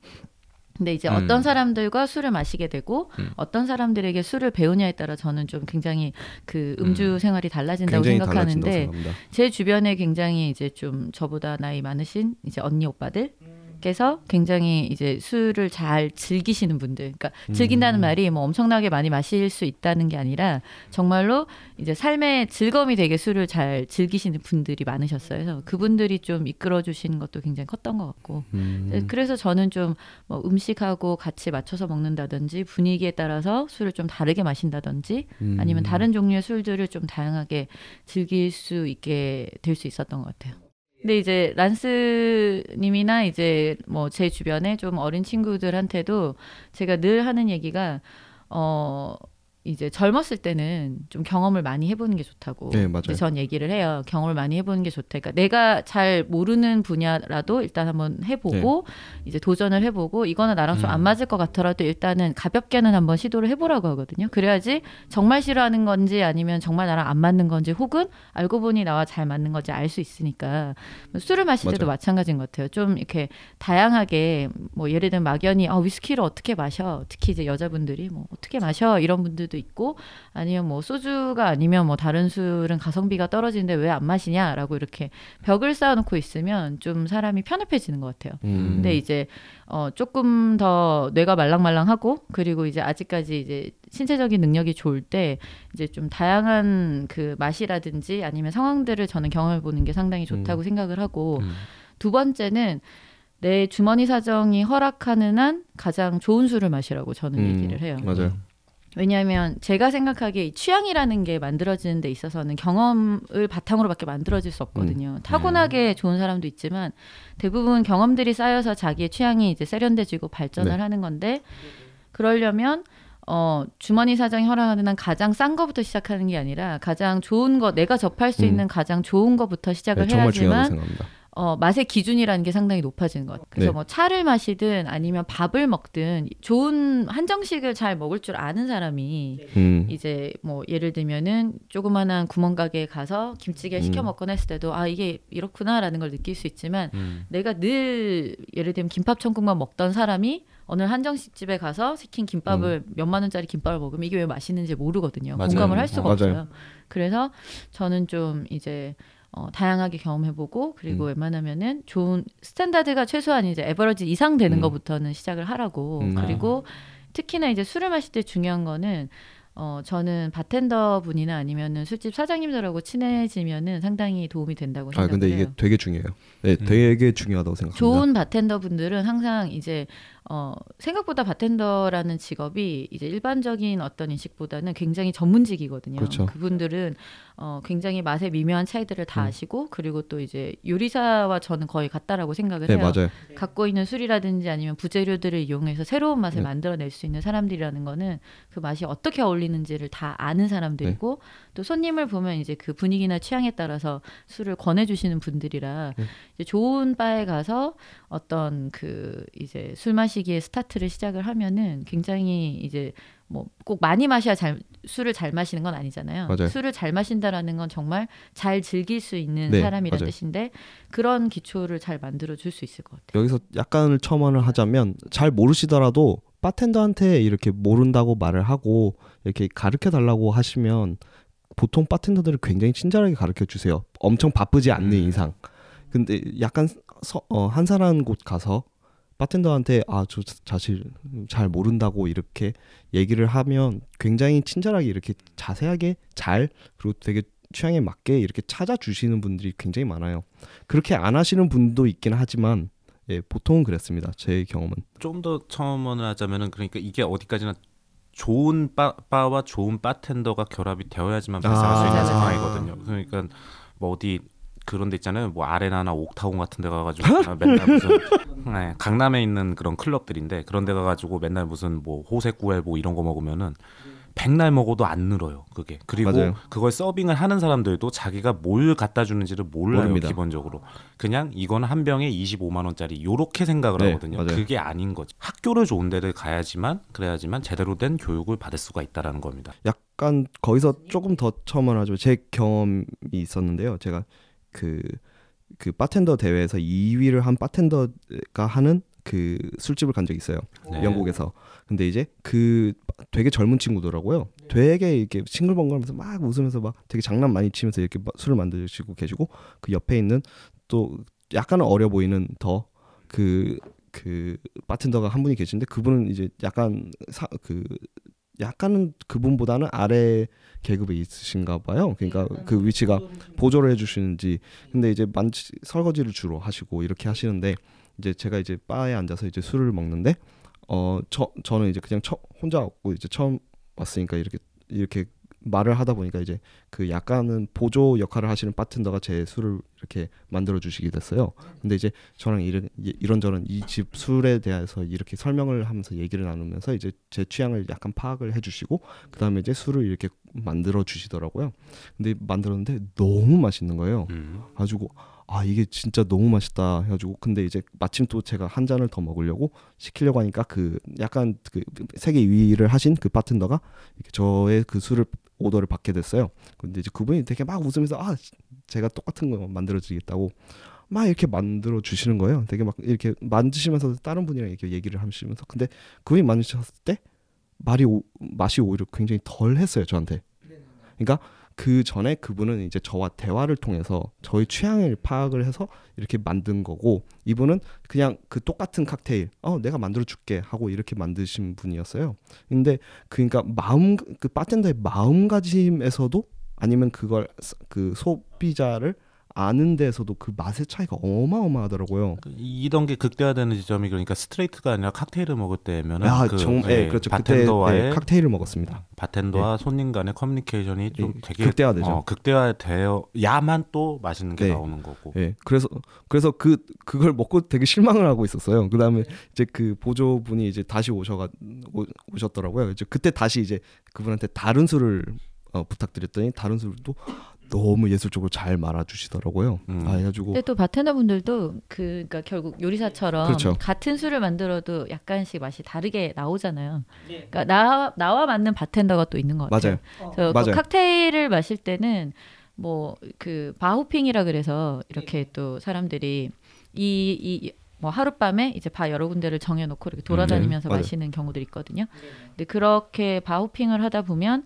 근데 이제 음. 어떤 사람들과 술을 마시게 되고 음. 어떤 사람들에게 술을 배우냐에 따라 저는 좀 굉장히 그 음주 음. 생활이 달라진다고 생각하는데 제 주변에 굉장히 이제 좀 저보다 나이 많으신 이제 언니 오빠들 께서 굉장히 이제 술을 잘 즐기시는 분들, 그러니까 음. 즐긴다는 말이 뭐 엄청나게 많이 마실 수 있다는 게 아니라 정말로 이제 삶의 즐거움이 되게 술을 잘 즐기시는 분들이 많으셨어요. 그래서 그분들이 좀 이끌어 주시는 것도 굉장히 컸던 것 같고, 음. 네, 그래서 저는 좀 뭐 음식하고 같이 맞춰서 먹는다든지 분위기에 따라서 술을 좀 다르게 마신다든지 음. 아니면 다른 종류의 술들을 좀 다양하게 즐길 수 있게 될 수 있었던 것 같아요. 근데 이제 란스님이나 이제 뭐 제 주변에 좀 어린 친구들한테도 제가 늘 하는 얘기가 어 이제 젊었을 때는 좀 경험을 많이 해보는 게 좋다고 네, 맞아요. 전 얘기를 해요. 경험을 많이 해보는 게 좋다. 그러니까 내가 잘 모르는 분야라도 일단 한번 해보고 네. 이제 도전을 해보고 이거는 나랑 좀안 음. 맞을 것 같더라도 일단은 가볍게는 한번 시도를 해보라고 하거든요. 그래야지 정말 싫어하는 건지 아니면 정말 나랑 안 맞는 건지 혹은 알고 보니 나와 잘 맞는 건지 알 수 있으니까 술을 마실 때도 맞아요. 마찬가지인 것 같아요. 좀 이렇게 다양하게 뭐 예를 들면 막연히 아 위스키를 어떻게 마셔 특히 이제 여자분들이 뭐 어떻게 마셔 이런 분들 수도 있고 아니면 뭐 소주가 아니면 뭐 다른 술은 가성비가 떨어지는데 왜 안 마시냐라고 이렇게 벽을 쌓아놓고 있으면 좀 사람이 편협해지는 것 같아요. 음. 근데 이제 어 조금 더 뇌가 말랑말랑하고 그리고 이제 아직까지 이제 신체적인 능력이 좋을 때 이제 좀 다양한 그 맛이라든지 아니면 상황들을 저는 경험해 보는 게 상당히 좋다고 음. 생각을 하고 음. 두 번째는 내 주머니 사정이 허락하는 한 가장 좋은 술을 마시라고 저는 음, 얘기를 해요. 맞아요. 왜냐하면 제가 생각하기에 취향이라는 게 만들어지는 데 있어서는 경험을 바탕으로밖에 만들어질 수 없거든요. 음. 타고나게 음. 좋은 사람도 있지만 대부분 경험들이 쌓여서 자기의 취향이 이제 세련돼지고 발전을 네. 하는 건데 그러려면 어, 주머니 사정이 허락하는 한 가장 싼 거부터 시작하는 게 아니라 가장 좋은 거 내가 접할 수 음. 있는 가장 좋은 거부터 시작을 네, 해야지만 어, 맛의 기준이라는 게 상당히 높아지는 것 같아요. 그래서 네. 뭐 차를 마시든 아니면 밥을 먹든 좋은 한정식을 잘 먹을 줄 아는 사람이 음. 이제 뭐 예를 들면은 조그만한 구멍가게에 가서 김찌개 음. 시켜 먹거나 했을 때도 아 이게 이렇구나라는 걸 느낄 수 있지만 음. 내가 늘 예를 들면 김밥 천국만 먹던 사람이 어느 한정식 집에 가서 시킨 김밥을 음. 몇만 원짜리 김밥을 먹으면 이게 왜 맛있는지 모르거든요. 맞아요. 공감을 할 수가 어, 없어요. 그래서 저는 좀 이제 어, 다양하게 경험해보고 그리고 음. 웬만하면은 좋은 스탠다드가 최소한 이제 average 이상 되는 음. 것부터는 시작을 하라고 음. 그리고 특히나 이제 술을 마실 때 중요한 거는 어, 저는 바텐더 분이나 아니면은 술집 사장님들하고 친해지면은 상당히 도움이 된다고 생각해요. 아, 근데 이게 되게 중요해요. 네, 음. 되게 중요하다고 생각합니다. 좋은 바텐더 분들은 항상 이제 어, 생각보다 바텐더라는 직업이 이제 일반적인 어떤 인식보다는 굉장히 전문직이거든요. 그렇죠. 그분들은 어, 굉장히 맛의 미묘한 차이들을 다 음. 아시고 그리고 또 이제 요리사와 저는 거의 같다라고 생각을 네, 해요. 맞아요. 갖고 있는 술이라든지 아니면 부재료들을 이용해서 새로운 맛을 네. 만들어낼 수 있는 사람들이라는 거는 그 맛이 어떻게 어울리는지를 다 아는 사람들이고 네. 또 손님을 보면 이제 그 분위기나 취향에 따라서 술을 권해주시는 분들이라 네. 이제 좋은 바에 가서 어떤 그 이제 술 마시 기에 스타트를 시작을 하면은 굉장히 이제 뭐 꼭 많이 마셔야 잘 술을 잘 마시는 건 아니잖아요. 맞아요. 술을 잘 마신다라는 건 정말 잘 즐길 수 있는 네, 사람이라는 뜻인데 그런 기초를 잘 만들어 줄 수 있을 것 같아요. 여기서 약간을 첨언을 하자면 잘 모르시더라도 바텐더한테 이렇게 모른다고 말을 하고 이렇게 가르쳐 달라고 하시면 보통 바텐더들을 굉장히 친절하게 가르쳐 주세요. 엄청 바쁘지 않는 음. 이상. 근데 약간 서, 어, 한산한 곳 가서 바텐더한테 아 저 사실 잘 모른다고 이렇게 얘기를 하면 굉장히 친절하게 이렇게 자세하게 잘 그리고 되게 취향에 맞게 이렇게 찾아주시는 분들이 굉장히 많아요. 그렇게 안 하시는 분도 있긴 하지만 예, 보통은 그랬습니다. 제 경험은. 좀 더 첨언을 하자면은 그러니까 이게 어디까지나 좋은 바, 바와 좋은 바텐더가 결합이 되어야지만 발생할 수 아. 있는 맞아, 맞아. 상황이거든요. 그러니까 뭐 어디 그런 데 있잖아요. 뭐 아레나나 옥타곤 같은 데 가가지고 아, 맨날 무슨 네, 강남에 있는 그런 클럽들인데 그런 데 가가지고 맨날 무슨 뭐 호세구엘 뭐 이런 거 먹으면은 백날 먹어도 안 늘어요. 그게 그리고 맞아요. 그걸 서빙을 하는 사람들도 자기가 뭘 갖다 주는지를 몰라요. 모릅니다. 기본적으로 그냥 이거는 한 병에 25만 원짜리 요렇게 생각을 네, 하거든요. 맞아요. 그게 아닌 거지. 학교를 좋은 데를 가야지만 그래야지만 제대로 된 교육을 받을 수가 있다라는 겁니다. 약간 거기서 조금 더 첨언하죠. 제 경험이 있었는데요. 제가 그, 그 바텐더 대회에서 2위를 한 바텐더가 하는 그 술집을 간 적이 있어요. 네. 영국에서. 근데 이제 그 되게 젊은 친구더라고요. 되게 이렇게 싱글벙글하면서 막 웃으면서 막 되게 장난 많이 치면서 이렇게 막 술을 만드시고 계시고 그 옆에 있는 또 약간 어려 보이는 더그그 바텐더가 한 분이 계신데 그분은 이제 약간 사, 그 약간은 그분보다는 아래 계급에 있으신가 봐요. 그러니까 그 위치가 보조를 해주시는지. 근데 이제 만지 설거지를 주로 하시고 이렇게 하시는데 이제 제가 이제 바에 앉아서 이제 술을 먹는데 어 저 저는 이제 그냥 처, 혼자 왔고 이제 처음 왔으니까 이렇게 이렇게 말을 하다 보니까 이제 그 약간은 보조 역할을 하시는 바텐더가 제 술을 이렇게 만들어 주시게 됐어요. 근데 이제 저랑 이런 이런저런 이 집 술에 대해서 이렇게 설명을 하면서 얘기를 나누면서 이제 제 취향을 약간 파악을 해주시고 그 다음에 이제 술을 이렇게 만들어 주시더라고요. 근데 만들었는데 너무 맛있는 거예요. 음. 가지고 아 이게 진짜 너무 맛있다 해가지고 근데 이제 마침 또 제가 한 잔을 더 먹으려고 시키려고 하니까 그 약간 그 세계 2위를 하신 그 바텐더가 이렇게 저의 그 술을 오더를 받게 됐어요. 근데 이제 그분이 되게 막 웃으면서 아 제가 똑같은 거 만들어 드리겠다고 막 이렇게 만들어 주시는 거예요. 되게 막 이렇게 만드시면서 다른 분이랑 이렇게 얘기를 하시면서 근데 그분이 만드셨을 때 말이 오, 맛이 오히려 굉장히 덜 했어요 저한테. 그러니까 그 전에 그분은 이제 저와 대화를 통해서 저의 취향을 파악을 해서 이렇게 만든 거고 이분은 그냥 그 똑같은 칵테일 어 내가 만들어 줄게 하고 이렇게 만드신 분이었어요. 근데 그러니까 마음 그 바텐더의 마음가짐에서도 아니면 그걸 스- 그 소비자를 아는 데서도 그 맛의 차이가 어마어마하더라고요. 이던 게 극대화되는 지점이 그러니까 스트레이트가 아니라 칵테일을 먹을 때면은 아, 그 정, 예, 예, 그렇죠. 그때 바텐더와의 예, 칵테일을 먹었습니다. 바텐더와 손님 간의 커뮤니케이션이 좀 예, 되게 극대화되죠. 어, 극대화되어야만 또 맛있는 게 네. 나오는 거고. 예, 그래서 그래서 그 그걸 먹고 되게 실망을 하고 있었어요. 그 다음에 이제 그 보조분이 이제 다시 오셔가 오, 오셨더라고요. 이제 그때 다시 이제 그분한테 다른 술을 어, 부탁드렸더니 다른 술도 너무 예술적으로 잘 말아주시더라고요. 음. 아, 해가지고 근데 또 바텐더 분들도 그 그러니까 결국 요리사처럼 그렇죠. 같은 술을 만들어도 약간씩 맛이 다르게 나오잖아요. 그러니까 나 나와 맞는 바텐더가 또 있는 것 같아요. 맞아요. 그래서 그 맞아요. 칵테일을 마실 때는 뭐 그 바호핑이라 그래서 이렇게 또 사람들이 이 이 뭐 하룻밤에 이제 바 여러 군데를 정해놓고 이렇게 돌아다니면서 네, 맞아요. 마시는 경우들이 있거든요. 근데 그렇게 바호핑을 하다 보면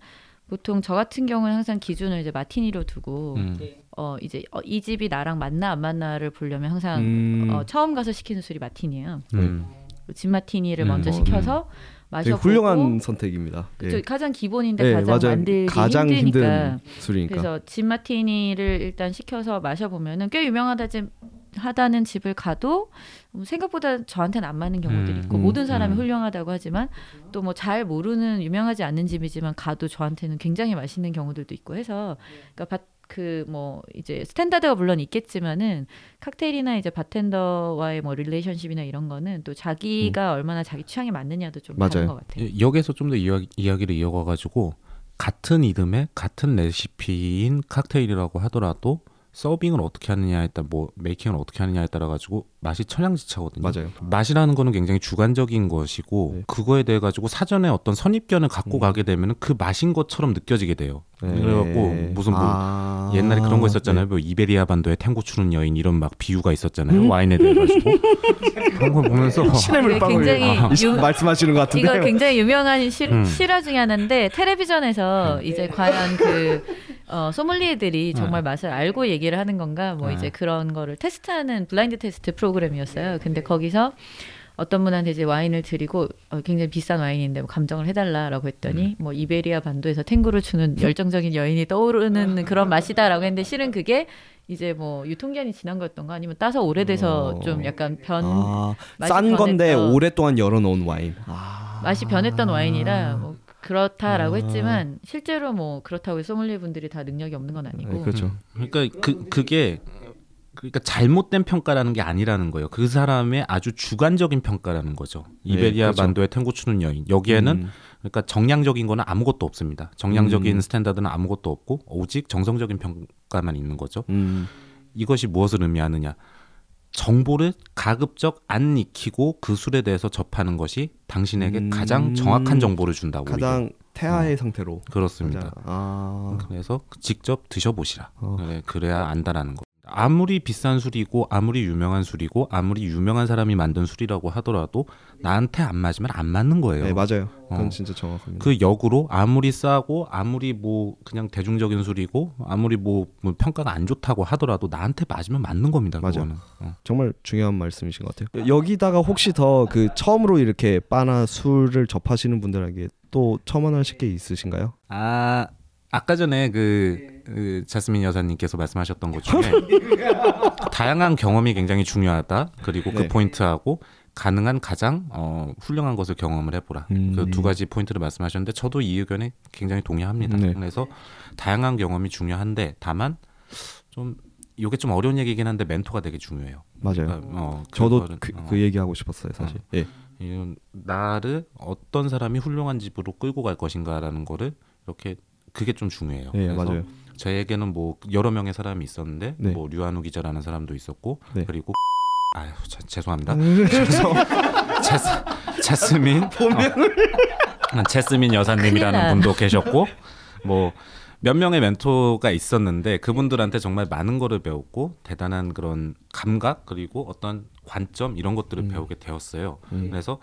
보통 저 같은 경우는 항상 기준을 이제 마티니로 두고 음. 어 이제 어, 이 집이 나랑 맞나 안 맞나를 보려면 항상 음, 어, 처음 가서 시키는 술이 마티니예요. 음. 진 마티니를 음. 먼저 어, 시켜서 되게 마셔보고 훌륭한 선택입니다. 그쵸, 예. 가장 기본인데 예, 가장. 만들기 가장 힘드니까. 힘든 술이니까. 그래서 진 마티니를 일단 시켜서 마셔보면은 꽤 유명하다지 하다는 집을 가도 음, 생각보다 저한테는 안 맞는 경우들이 음, 있고 음, 모든 사람이 음. 훌륭하다고 하지만 또 뭐 잘 모르는 유명하지 않는 집이지만 가도 저한테는 굉장히 맛있는 경우들도 있고 해서 그러니까 그뭐 이제 스탠다드가 물론 있겠지만은 칵테일이나 이제 바텐더와의 뭐 relationship이나 이런 거는 또 자기가 얼마나 자기 취향에 맞느냐도 좀 다른 맞아요. 것 같아요. 예, 여기서 좀 더 이야기, 이야기를 이어가 가지고 같은 이름의 같은 레시피인 칵테일이라고 하더라도 서빙을 어떻게 하느냐에 따라 뭐 making을 어떻게 하느냐에 따라 가지고 맛이 천양지차거든요. 맞아요. 맛이라는 거는 굉장히 주관적인 것이고 네. 그거에 대해 가지고 사전에 어떤 선입견을 갖고 음. 가게 되면 그 맛인 것처럼 느껴지게 돼요. 네. 그래갖고 무슨 뭐 아. 옛날에 그런 거 있었잖아요. 네. 뭐 이베리아 반도에 탱고 추는 여인 이런 막 비유가 있었잖아요. 음. 와인에 대해 가지고 그런 걸 보면서 신의 이게 물방울 굉장히 아. 유, 말씀하시는 것 같은데. 이거 굉장히 유명한 실, 음. 실화 중에 하나인데 텔레비전에서 이제 과연 그 어, 소믈리에들이 정말 맛을 알고 얘기를 하는 건가 뭐 네. 이제 그런 거를 테스트하는 블라인드 테스트 프로 그램이었어요. 근데 거기서 어떤 분한테 이제 와인을 드리고 어, 굉장히 비싼 와인인데 뭐 감정을 해달라라고 했더니 뭐 이베리아 반도에서 탱고를 추는 열정적인 여인이 떠오르는 그런 맛이다라고 했는데 실은 그게 이제 뭐 유통기한이 지난 거였던가 아니면 따서 오래돼서 어. 좀 약간 변 아, 건데 오랫동안 열어놓은 와인. 아. 맛이 변했던 와인이라 뭐 그렇다라고 아. 했지만 실제로 뭐 그렇다고 해서 소믈리에 분들이 다 능력이 없는 건 아니고 네, 그렇죠. 그러니까 그 그게 그러니까 잘못된 평가라는 게 아니라는 거예요. 그 사람의 아주 주관적인 평가라는 거죠. 네, 이베리아 그렇죠. 반도에 탱고 추는 여인. 여기에는 음. 그러니까 정량적인 거는 아무것도 없습니다. 정량적인 음. 스탠다드는 아무것도 없고 오직 정성적인 평가만 있는 거죠. 음. 이것이 무엇을 의미하느냐? 정보를 가급적 안 익히고 그 술에 대해서 접하는 것이 당신에게 음. 가장 정확한 정보를 준다. 오히려. 가장 태아의 상태로. 그렇습니다. 아. 그래서 직접 드셔보시라. 어. 그래, 그래야 안다라는 거. 아무리 비싼 술이고 아무리 유명한 술이고 아무리 유명한 사람이 만든 술이라고 하더라도 나한테 안 맞으면 안 맞는 거예요. 네 맞아요. 그건 어. 진짜 정확합니다. 그 역으로 아무리 싸고 아무리 뭐 그냥 대중적인 술이고 아무리 뭐, 뭐 평가가 안 좋다고 하더라도 나한테 맞으면 맞는 겁니다. 맞아. 그거는. 어. 정말 중요한 말씀이신 것 같아요. 여기다가 혹시 더 그 처음으로 이렇게 바나 술을 접하시는 분들에게 또 첨언하실 게 있으신가요? 아 아까 전에 그, 그 자스민 여사님께서 말씀하셨던 것 중에 다양한 경험이 굉장히 중요하다. 그리고 그 네. 포인트하고 가능한 가장 어, 훌륭한 것을 경험을 해보라. 음. 그두 가지 포인트를 말씀하셨는데 저도 이 의견에 굉장히 동의합니다. 네. 그래서 다양한 경험이 중요한데 다만 좀 이게 좀 어려운 얘기긴 한데 멘토가 되게 중요해요. 맞아요. 그러니까, 어, 저도 그거를, 그, 어, 그 얘기 하고 싶었어요 사실. 예. 이건 나를 어떤 사람이 훌륭한 집으로 끌고 갈 것인가라는 거를 이렇게 그게 좀 중요해요. 예 그래서 맞아요. 저에게는 뭐 여러 명의 사람이 있었는데 네. 뭐 류한우 기자라는 사람도 있었고 네. 그리고 아유 자, 죄송합니다. 그래서 제스, 제스민 본명을 어, 제스민 큰일 여사님이라는 나. 분도 계셨고 뭐 몇 명의 멘토가 있었는데 그분들한테 정말 많은 거를 배웠고 대단한 그런 감각 그리고 어떤 관점 이런 것들을 음. 배우게 되었어요. 음, 그래서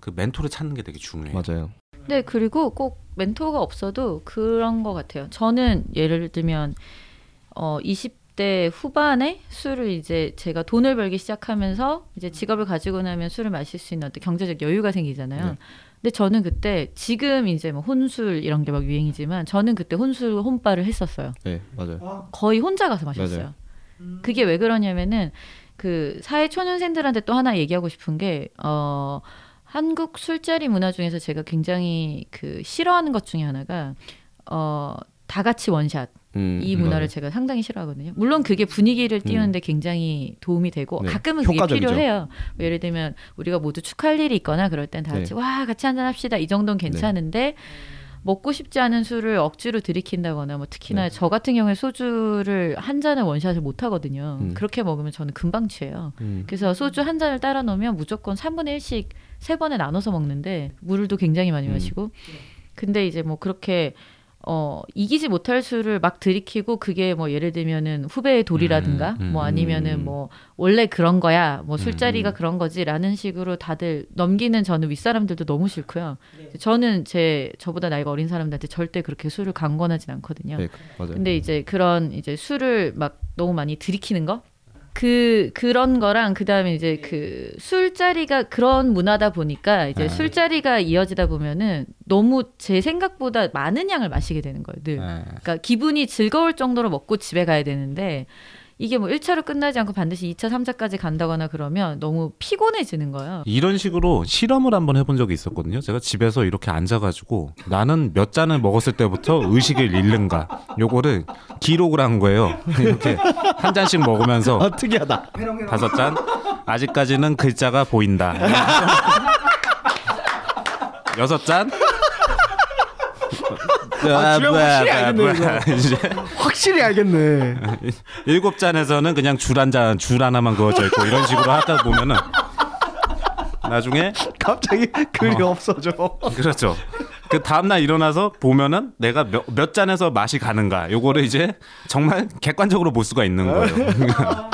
그 멘토를 찾는 게 되게 중요해요. 맞아요. 네 그리고 꼭 멘토가 없어도 그런 것 같아요. 저는 예를 들면 어 20대 후반에 술을 이제 제가 돈을 벌기 시작하면서 이제 직업을 가지고 나면 술을 마실 수 있는 어떤 경제적 여유가 생기잖아요. 네. 근데 저는 그때 지금 이제 뭐 혼술 이런 게 막 유행이지만 저는 그때 혼술 혼바를 했었어요. 네 맞아요. 거의 혼자 가서 마셨어요. 맞아요. 그게 왜 그러냐면은 그 사회 초년생들한테 또 하나 얘기하고 싶은 게 어. 한국 술자리 문화 중에서 제가 굉장히 그 싫어하는 것 중에 하나가 어, 다 같이 원샷 음, 이 음, 문화를 제가 상당히 싫어하거든요. 물론 그게 분위기를 띄우는데 굉장히 도움이 되고 네, 가끔은 그게 효과적이죠. 필요해요. 뭐 예를 들면 우리가 모두 축하할 일이 있거나 그럴 땐 다 같이 네. 와 같이 한잔 합시다 이 정도는 괜찮은데 먹고 싶지 않은 술을 억지로 들이킨다거나 뭐 특히나 네. 저 같은 경우에 소주를 한 잔을 원샷을 못 하거든요. 음. 그렇게 먹으면 저는 금방 취해요. 음, 그래서 소주 한 잔을 따라 놓으면 무조건 3분의 1씩 세 번에 나눠서 먹는데 물도 굉장히 많이 음. 마시고 근데 이제 뭐 그렇게 어 이기지 못할 술을 막 들이키고 그게 뭐 예를 들면은 후배의 돌이라든가 음, 음, 뭐 아니면은 음. 뭐 원래 그런 거야 뭐 술자리가 음. 그런 거지라는 식으로 다들 넘기는 저는 윗사람들도 너무 싫고요. 저는 제 저보다 나이가 어린 사람들한테 절대 그렇게 술을 강권하진 않거든요. 네 맞아요. 근데 이제 그런 이제 술을 막 너무 많이 들이키는 거. 그 그런 거랑 그다음에 이제 그 술자리가 그런 문화다 보니까 이제 네. 술자리가 이어지다 보면은 너무 제 생각보다 많은 양을 마시게 되는 거예요. 늘. 네. 그러니까 기분이 즐거울 정도로 먹고 집에 가야 되는데 이게 뭐 1차로 끝나지 않고 반드시 2차, 3차까지 간다거나 그러면 너무 피곤해지는 거예요. 이런 식으로 실험을 한번 해본 적이 있었거든요. 제가 집에서 이렇게 앉아가지고 나는 몇 잔을 먹었을 때부터 의식을 잃는가 요거를 기록을 한 거예요. 이렇게 한 잔씩 먹으면서 아 특이하다. 다섯 잔 아직까지는 글자가 보인다. 여섯 잔 아, 주량 확실히 알겠네, 확실히 알겠네. 일곱 잔에서는 그냥 줄 한 잔, 줄 하나만 그어져 있고 이런 식으로 하다 보면은 나중에 갑자기 글이 없어져. 그렇죠. 그 다음 날 일어나서 보면은 내가 몇, 몇 잔에서 맛이 가는가 요거를 이제 정말 객관적으로 볼 수가 있는 거예요.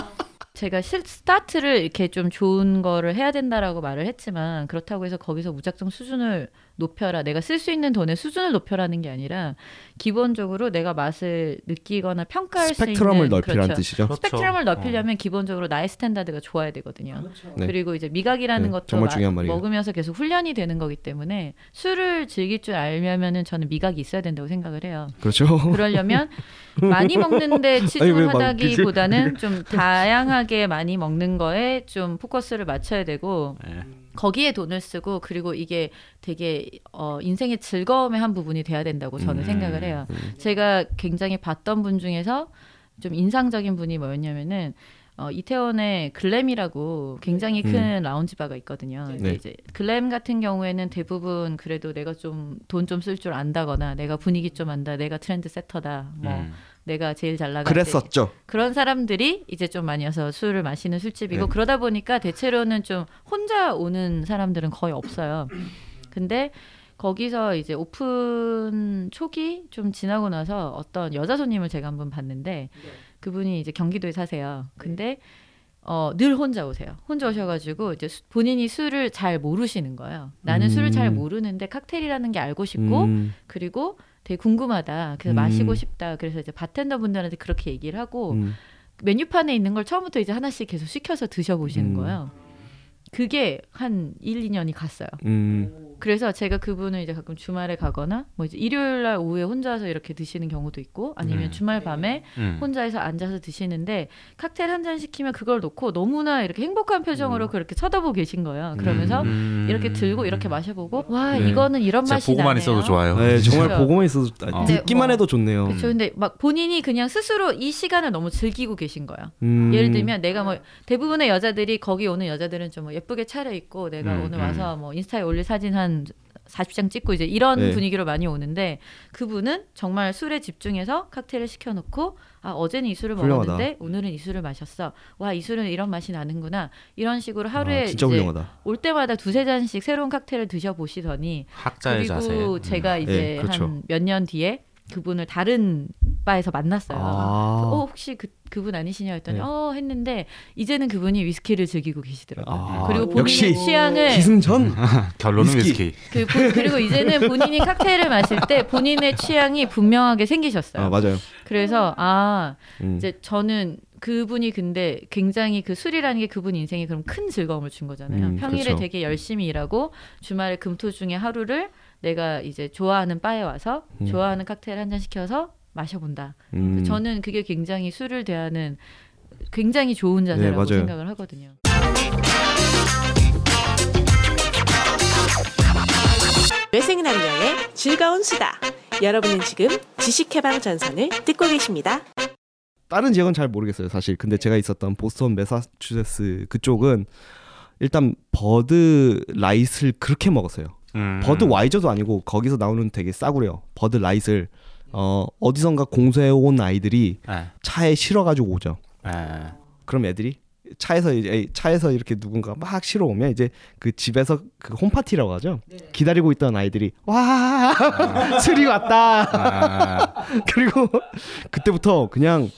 제가 실, 스타트를 이렇게 좀 좋은 거를 해야 된다라고 말을 했지만 그렇다고 해서 거기서 무작정 수준을 높여라. 내가 쓸 수 있는 돈의 수준을 높여라는 게 아니라 기본적으로 내가 맛을 느끼거나 평가할 수 있는 스펙트럼을 넓히라는 그렇죠. 뜻이죠. 그렇죠. 스펙트럼을 넓히려면 기본적으로 나의 standard가 좋아야 되거든요. 네. 그리고 이제 미각이라는 네, 것도 정말 마- 중요한 말이에요. 먹으면서 계속 훈련이 되는 거기 때문에 술을 즐길 줄 알면은 저는 미각이 있어야 된다고 생각을 해요. 그렇죠. 그러려면 많이 먹는데 치중을 하다기보다는 좀 다양하게 많이 먹는 거에 좀 포커스를 맞춰야 되고 네. 거기에 돈을 쓰고 그리고 이게 되게 어, 인생의 즐거움의 한 부분이 돼야 된다고 저는 음. 생각을 해요. 제가 굉장히 봤던 분 중에서 좀 인상적인 분이 뭐였냐면은 어, 이태원에 글램이라고 굉장히 큰 라운지 바가 있거든요. 근데 네. 이제 글램 같은 경우에는 대부분 그래도 내가 좀 돈 좀 쓸 줄 안다거나 내가 분위기 좀 안다, 내가 트렌드 세터다, 뭐 음. 내가 제일 잘 나가. 그랬었죠. 그런 사람들이 이제 좀 많이 와서 술을 마시는 술집이고 네. 그러다 보니까 대체로는 좀 혼자 오는 사람들은 거의 없어요. 근데 거기서 이제 오픈 초기 좀 지나고 나서 어떤 여자 손님을 제가 한번 봤는데 그분이 이제 경기도에 사세요. 근데 어, 늘 혼자 오세요. 혼자 오셔가지고 이제 수- 본인이 술을 잘 모르시는 거예요. 나는 음. 술을 잘 모르는데 칵테일이라는 게 알고 싶고 음, 그리고 되게 궁금하다. 그래서 음. 마시고 싶다. 그래서 이제 바텐더 분들한테 그렇게 얘기를 하고 음. 메뉴판에 있는 걸 처음부터 이제 하나씩 계속 시켜서 드셔보시는 음. 거예요. 그게 한 1, 2년이 갔어요. 음. 그래서 제가 그분을 이제 가끔 주말에 가거나 뭐 이제 일요일 날 오후에 혼자서 이렇게 드시는 경우도 있고 아니면 음. 주말 밤에 음. 혼자서 앉아서 드시는데 칵테일 한 잔 시키면 그걸 놓고 너무나 이렇게 행복한 표정으로 그렇게 쳐다보고 계신 거예요. 그러면서 음. 이렇게 들고 이렇게 마셔보고 와 네. 이거는 이런 진짜 맛이 보고만 나네요. 있어도 좋아요. 네, 정말 그렇죠. 보고만 있어도 아, 어. 듣기만 뭐, 해도 좋네요. 그렇죠. 근데 막 본인이 그냥 스스로 이 시간을 너무 즐기고 계신 거예요. 음. 예를 들면 내가 뭐 대부분의 여자들이 거기 오는 여자들은 좀 뭐 예쁘게 차려입고 내가 음, 오늘 음. 와서 뭐 인스타에 올릴 사진 한 40장 찍고 이제 이런 네. 분위기로 많이 오는데 그분은 정말 술에 집중해서 칵테일을 시켜놓고 아 어제는 이 술을 훌륭하다. 먹었는데 오늘은 이 술을 마셨어 와 이 술은 이런 맛이 나는구나 이런 식으로 하루에 아, 진짜 이제 훌륭하다. 올 때마다 두세 잔씩 새로운 칵테일을 드셔보시더니 학자의 그리고 자세. 음. 제가 이제 네, 그렇죠. 한몇 년 뒤에 그분을 다른 바에서 만났어요. 아. 어 혹시 그 그분 아니시냐 했더니 네. 어 했는데 이제는 그분이 위스키를 즐기고 계시더라고요. 아, 그리고 본인의 역시 취향을 기승전. 결론은 위스키. 그, 본- 그리고 이제는 본인이 칵테일을 마실 때 본인의 취향이 분명하게 생기셨어요. 아 맞아요. 그래서 아 음. 이제 저는 그분이 근데 굉장히 그 술이라는 게 그분 인생에 그럼 큰 즐거움을 준 거잖아요. 음, 평일에 그렇죠. 되게 열심히 일하고 주말에 금토 중에 하루를 내가 이제 좋아하는 바에 와서 음. 좋아하는 칵테일 한 잔 시켜서 마셔본다. 음. 저는 그게 굉장히 술을 대하는 굉장히 좋은 자세라고 네. 생각을 하거든요. 뇌생남녀의 즐거운 수다. 여러분은 지금 지식해방 전선을 듣고 계십니다. 다른 지역은 잘 모르겠어요 사실 근데 제가 있었던 보스턴 매사추세츠 그쪽은 일단 버드 라이트를 그렇게 먹었어요 음. 버드 와이저도 아니고 거기서 나오는 되게 싸구려 버드 라이트를 어 어디선가 공수해 온 아이들이 예. 차에 실어가지고 오죠 예. 그럼 애들이 차에서 이제 차에서 이렇게 누군가 막 실어 오면 이제 그 집에서 그 home party라고 하죠 기다리고 있던 아이들이 와 술이 왔다 아, 그리고 그때부터 그냥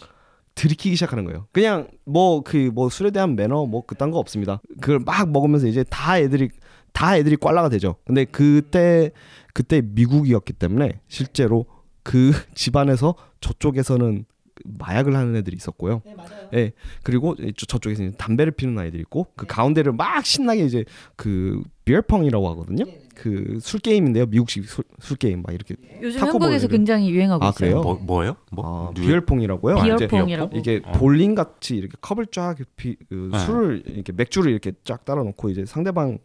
들이키기 시작하는 거예요. 그냥 뭐그 뭐 술에 대한 매너 뭐 그딴 거 없습니다. 그걸 막 먹으면서 이제 다 애들이 다 애들이 꽐라가 되죠. 근데 그때 그때 미국이었기 때문에 실제로 그 집안에서 저쪽에서는 마약을 하는 애들이 있었고요. 네, 맞아요. 예. 그리고 저- 저쪽에서 이제 담배를 피는 아이들이 있고 그 가운데를 막 신나게 이제 그 비어펑이라고 하거든요. 그술 게임인데요. 미국식 술, 술 게임 막 이렇게 요즘 한국에서. 굉장히 유행하고 아, 있어요. 그래요? 뭐 뭐예요? 뭐 아, 뉴- beer pong이라고요. 아, 이제 beer pong이라고? 이게 어. 볼링 같이 이렇게 컵을 쫙 비, 그 네. 술을 이렇게 맥주를 이렇게 쫙 따라 놓고 이제 상대방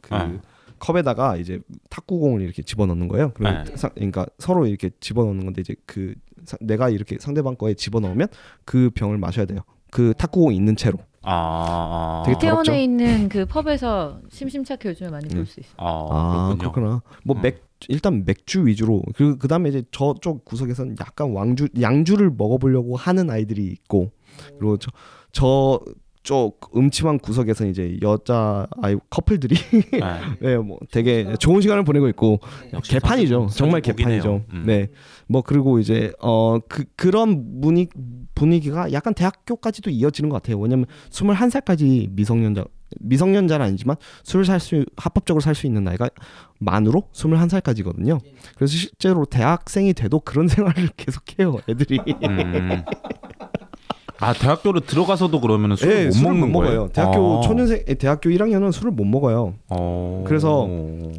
그 네. 컵에다가 이제 탁구공을 이렇게 집어넣는 거예요. 네. 사- 그러니까 서로 이렇게 집어넣는 건데 이제 그 사- 내가 이렇게 상대방 거에 집어넣으면 그 병을 마셔야 돼요. 그 탁구공이 있는 채로. 아, 아, 되게 더럽죠? 이태원에 있는 그 pub에서 심심찮게 요즘에 많이 볼 수 있어요. 아, 아. 그렇구나. 뭐 음. 일단 맥주 위주로 그 그다음에 이제 저쪽 구석에서는 약간 왕주 양주를 먹어보려고 하는 아이들이 있고 그리고 저 저 쪽 음침한 구석에서는 이제 여자 아이 커플들이 네, 뭐 되게 좋은 시간을 보내고 있고 개판이죠. 정말 개판이죠. 음. 네. 뭐 그리고 이제 어 그 그런 분위 분위기가 약간 대학교까지도 이어지는 것 같아요. 왜냐면 21살까지 미성년자 미성년자는 아니지만 술을 살 수 합법적으로 살 수 있는 나이가 만으로 21살까지거든요. 그래서 실제로 대학생이 돼도 그런 생활을 계속해요, 애들이. 음. 아 대학교로 들어가서도 그러면 술을 네, 못 술을 먹는 못 거예요? 먹어요. 대학교 아. 초년생 대학교 1학년은 술을 못 먹어요. 어. 그래서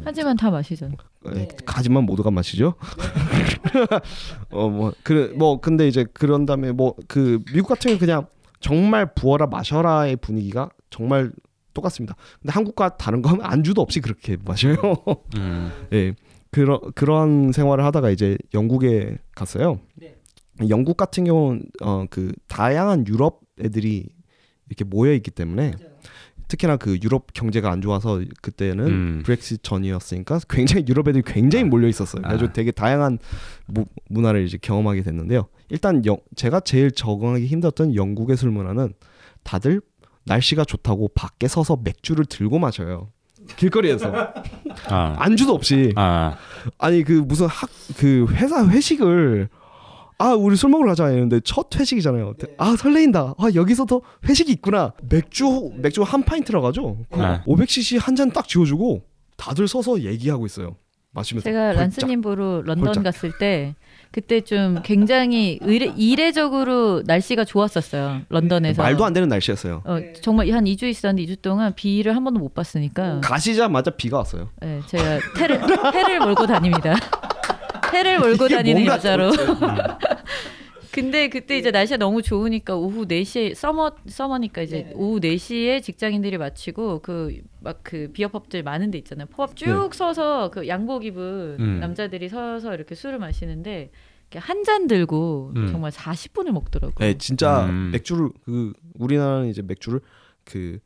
하지만 다 마시죠. 네, 하지만 모두가 마시죠. 어뭐 그래 뭐 근데 이제 그런 다음에 뭐 그 미국 같은 경우 그냥 정말 부어라 마셔라의 분위기가 정말 똑같습니다. 근데 한국과 다른 건 안주도 없이 그렇게 마셔요. 음. 예. 그런 그런 생활을 하다가 이제 영국에 갔어요. 네. 영국 같은 경우는 어 그 다양한 유럽 애들이 이렇게 모여 있기 때문에 특히나 그 유럽 경제가 안 좋아서 그때는 음. 브렉시트 전이었으니까 굉장히 유럽 애들이 굉장히 몰려 있었어요. 그래서 아. 되게 다양한 무, 문화를 이제 경험하게 됐는데요. 일단 영, 제가 제일 적응하기 힘들었던 영국의 술 문화는 다들 날씨가 좋다고 밖에 서서 맥주를 들고 마셔요. 길거리에서 아. 안주도 없이 아. 아니 그 무슨 학 그 회사 회식을 아 우리 술 먹으러 가자 했는데 첫 회식이잖아요. 네. 아 설레인다. 아 여기서도 회식이 있구나. 맥주 맥주 한 파인트라 가죠. 네. 500cc 한 잔 딱 지어주고 다들 서서 얘기하고 있어요. 마시면서. 제가 란스님 보러 런던 헐짝. 갔을 때 그때 좀 굉장히 의례, 이례적으로 날씨가 좋았었어요. 런던에서. 말도 안 되는 날씨였어요. 어, 정말 한 2주 있었는데 2주 동안 비를 한 번도 못 봤으니까. 가시자마자 비가 왔어요. 네, 제가 해를 해를 몰고 다닙니다. 해를 몰고 다니는 여자로. 근데 그때 이제 날씨가 너무 좋으니까 오후 4시에 summer summer니까 이제 네. 오후 4시에 직장인들이 마치고 그막그 비어펍들 많은 데 있잖아요. 펍 쭉 네. 서서 그 양복 입은 음. 남자들이 서서 이렇게 술을 마시는데 한 잔 들고 음. 정말 40분을 먹더라고요. 네, 진짜 음. 맥주를 그 우리나라는 이제 맥주를 그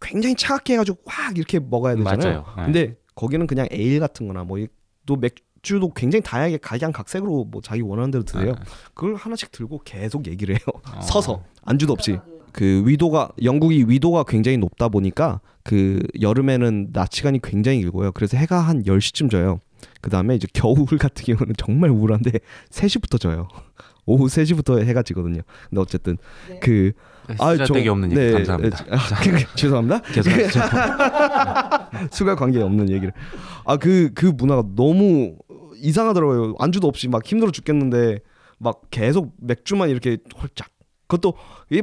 굉장히 차갑게 해 가지고 확 이렇게 먹어야 되잖아요. 맞아요. 네. 근데 거기는 그냥 에일 같은 거나 뭐또 맥, 주도 굉장히 다양하게 각양각색으로 뭐 자기 원하는 대로 드세요. 네. 그걸 하나씩 들고 계속 얘기를 해요. 어. 서서 안주도 없이. 그 위도가 영국이 위도가 굉장히 높다 보니까 그 여름에는 낮 시간이 굉장히 길고요. 그래서 해가 한 10시쯤 져요. 그다음에 이제 겨울 같은 경우는 정말 우울한데 3시부터 져요. 오후 3시부터 해가 지거든요. 근데 어쨌든 네. 그 아, 쓰잘데기 없는 얘기 네, 감사합니다. 네, 아, 죄송합니다. 죄송합니다. 수가 관계 없는 얘기를. 아 그그 그 문화가 너무 이상하더라고요. 안주도 없이 막 힘들어 죽겠는데 막 계속 맥주만 이렇게 홀짝. 그것도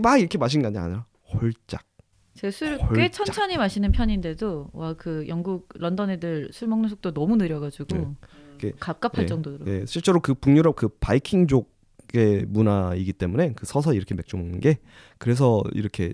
막 이렇게 마시는 게 아니라 홀짝. 제가 술을 꽤 천천히 마시는 편인데도 와 그 영국 런던 애들 술 먹는 속도 너무 느려가지고 네. 갑갑할 네. 정도로. 네. 실제로 그 북유럽 그 바이킹족의 문화이기 때문에 그 서서 이렇게 맥주 먹는 게 그래서 이렇게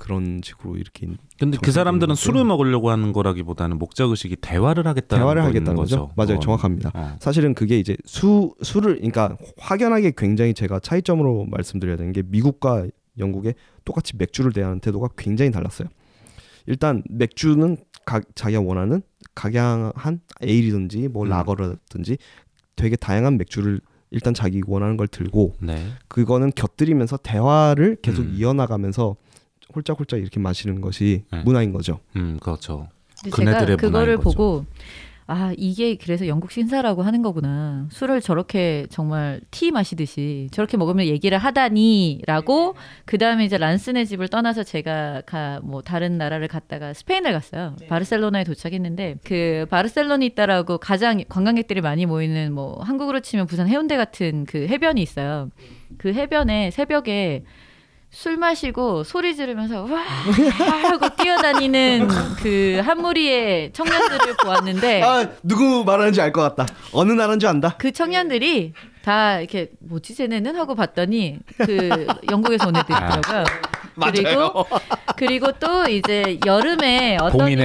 그런 식으로 이렇게 근데 그 사람들은 술을 먹으려고 하는 거라기보다는 목적 의식이 대화를 하겠다는 대화를 하겠다는 거죠. 거죠. 맞아요, 어. 정확합니다. 어. 사실은 그게 이제 수 술을 그러니까 확연하게 굉장히 제가 차이점으로 말씀드려야 되는 게 미국과 영국의 똑같이 맥주를 대하는 태도가 굉장히 달랐어요. 일단 맥주는 각 자기가 원하는 각양한 에일이든지 뭐 음. 라거라든지 되게 다양한 맥주를 일단 자기 원하는 걸 들고 네. 그거는 곁들이면서 대화를 계속 음. 이어나가면서 홀짝홀짝 이렇게 마시는 것이 네. 문화인 거죠. 음, 그렇죠. 그네들의 그거를 보고 아 이게 그래서 영국 신사라고 하는 거구나 술을 저렇게 정말 티 마시듯이 저렇게 먹으면 얘기를 하다니라고 그 다음에 이제 란스네 집을 떠나서 제가 가 뭐 다른 나라를 갔다가 스페인을 갔어요 네. 바르셀로나에 도착했는데 그 바르셀로니따라고 가장 관광객들이 많이 모이는 뭐 한국으로 치면 부산 해운대 같은 그 해변이 있어요 그 해변에 새벽에 술 마시고 소리 지르면서 와 하고 뛰어다니는 그 한 무리의 청년들을 보았는데 아 누구 말하는지 알 것 같다. 어느 나라인지 안다? 그 청년들이 다 이렇게 뭐지 쟤네는? 하고 봤더니 그 영국에서 온 애들이더라고요. 아, 그리고 그리고 또 이제 여름에 어떤 일이,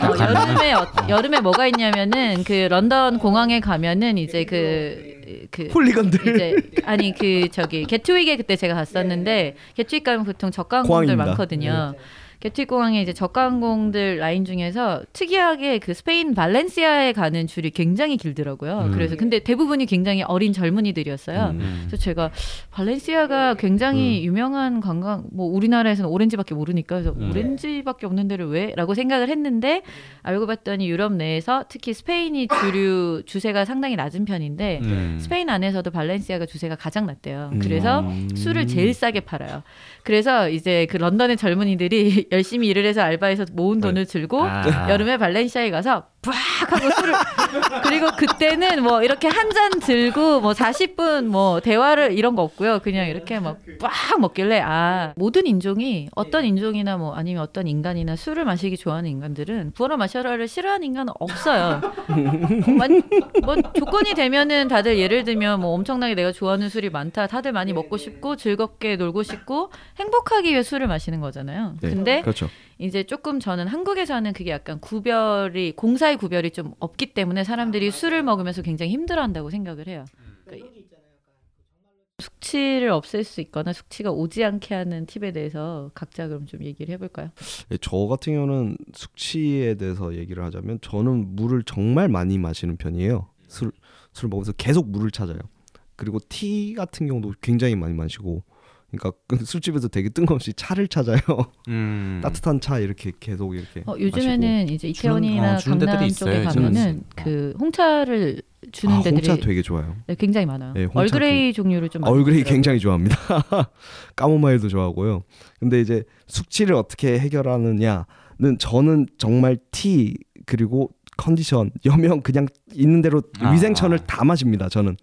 어, 여름에 어, 여름에 뭐가 있냐면은 그 런던 공항에 가면은 이제 그, 그 홀리건들 이제 아니 그 저기 게트윅에 그때 제가 갔었는데 게트윅 가면 보통 저가 항공들 많거든요. 네. 게트윅 공항에 이제 저가 항공들 라인 중에서 특이하게 그 스페인 발렌시아에 가는 줄이 굉장히 길더라고요. 음. 그래서 근데 대부분이 굉장히 어린 젊은이들이었어요. 음. 그래서 제가 발렌시아가 굉장히 유명한 관광 뭐 우리나라에서는 오렌지밖에 모르니까 그래서 음. 오렌지밖에 없는 데를 왜라고 생각을 했는데 알고 봤더니 유럽 내에서 특히 스페인이 주류 주세가 상당히 낮은 편인데 음. 스페인 안에서도 발렌시아가 주세가 가장 낮대요. 음. 그래서 음. 술을 제일 싸게 팔아요. 그래서 이제 그 런던의 젊은이들이 열심히 일을 해서 알바해서 모은 돈을 들고 아. 여름에 발렌시아에 가서 빡 하고 술을 그리고 그때는 뭐 이렇게 한 잔 들고 뭐 40분 뭐 대화를 이런 거 없고요. 그냥 이렇게 막 빡 먹길래 아 모든 인종이 어떤 인종이나 뭐 아니면 어떤 인간이나 술을 마시기 좋아하는 인간들은 부어라 마셔라를 싫어하는 인간은 없어요. 완- 뭐 조건이 되면은 다들 예를 들면 뭐 엄청나게 내가 좋아하는 술이 많다. 다들 많이 먹고 싶고 즐겁게 놀고 싶고 행복하기 위해 술을 마시는 거잖아요. 네. 근데 그렇죠. 이제 조금 저는 한국에서는 그게 약간 구별이 공사의 구별이 좀 없기 때문에 사람들이 술을 먹으면서 굉장히 힘들어한다고 생각을 해요. 그러니까 숙취를 없앨 수 있거나 숙취가 오지 않게 하는 팁에 대해서 각자 그럼 좀 얘기를 해볼까요? 예, 저 같은 경우는 숙취에 대해서 얘기를 하자면 저는 물을 정말 많이 마시는 편이에요. 술 술을 먹으면서 계속 물을 찾아요. 그리고 티 같은 경우도 굉장히 많이 마시고, 그러니까 그 술집에서 되게 뜬금없이 차를 찾아요. 음. 따뜻한 차 이렇게 계속 이렇게. 어, 요즘에는 이제 이태원이나 어, 주는 데들이 강남 쪽에. 가면은 그 홍차를 주는 아, 데들이 홍차 되게 좋아요. 네, 굉장히 많아요. 네, 홍차 얼그레이 종류를 좀 많이 얼그레이. 굉장히 좋아합니다. 까모마일도 좋아하고요. 근데 이제 숙취를 어떻게 해결하느냐는 저는 정말 티 그리고 컨디션 여명 그냥 있는 대로 아. 위생천을 다 마십니다. 저는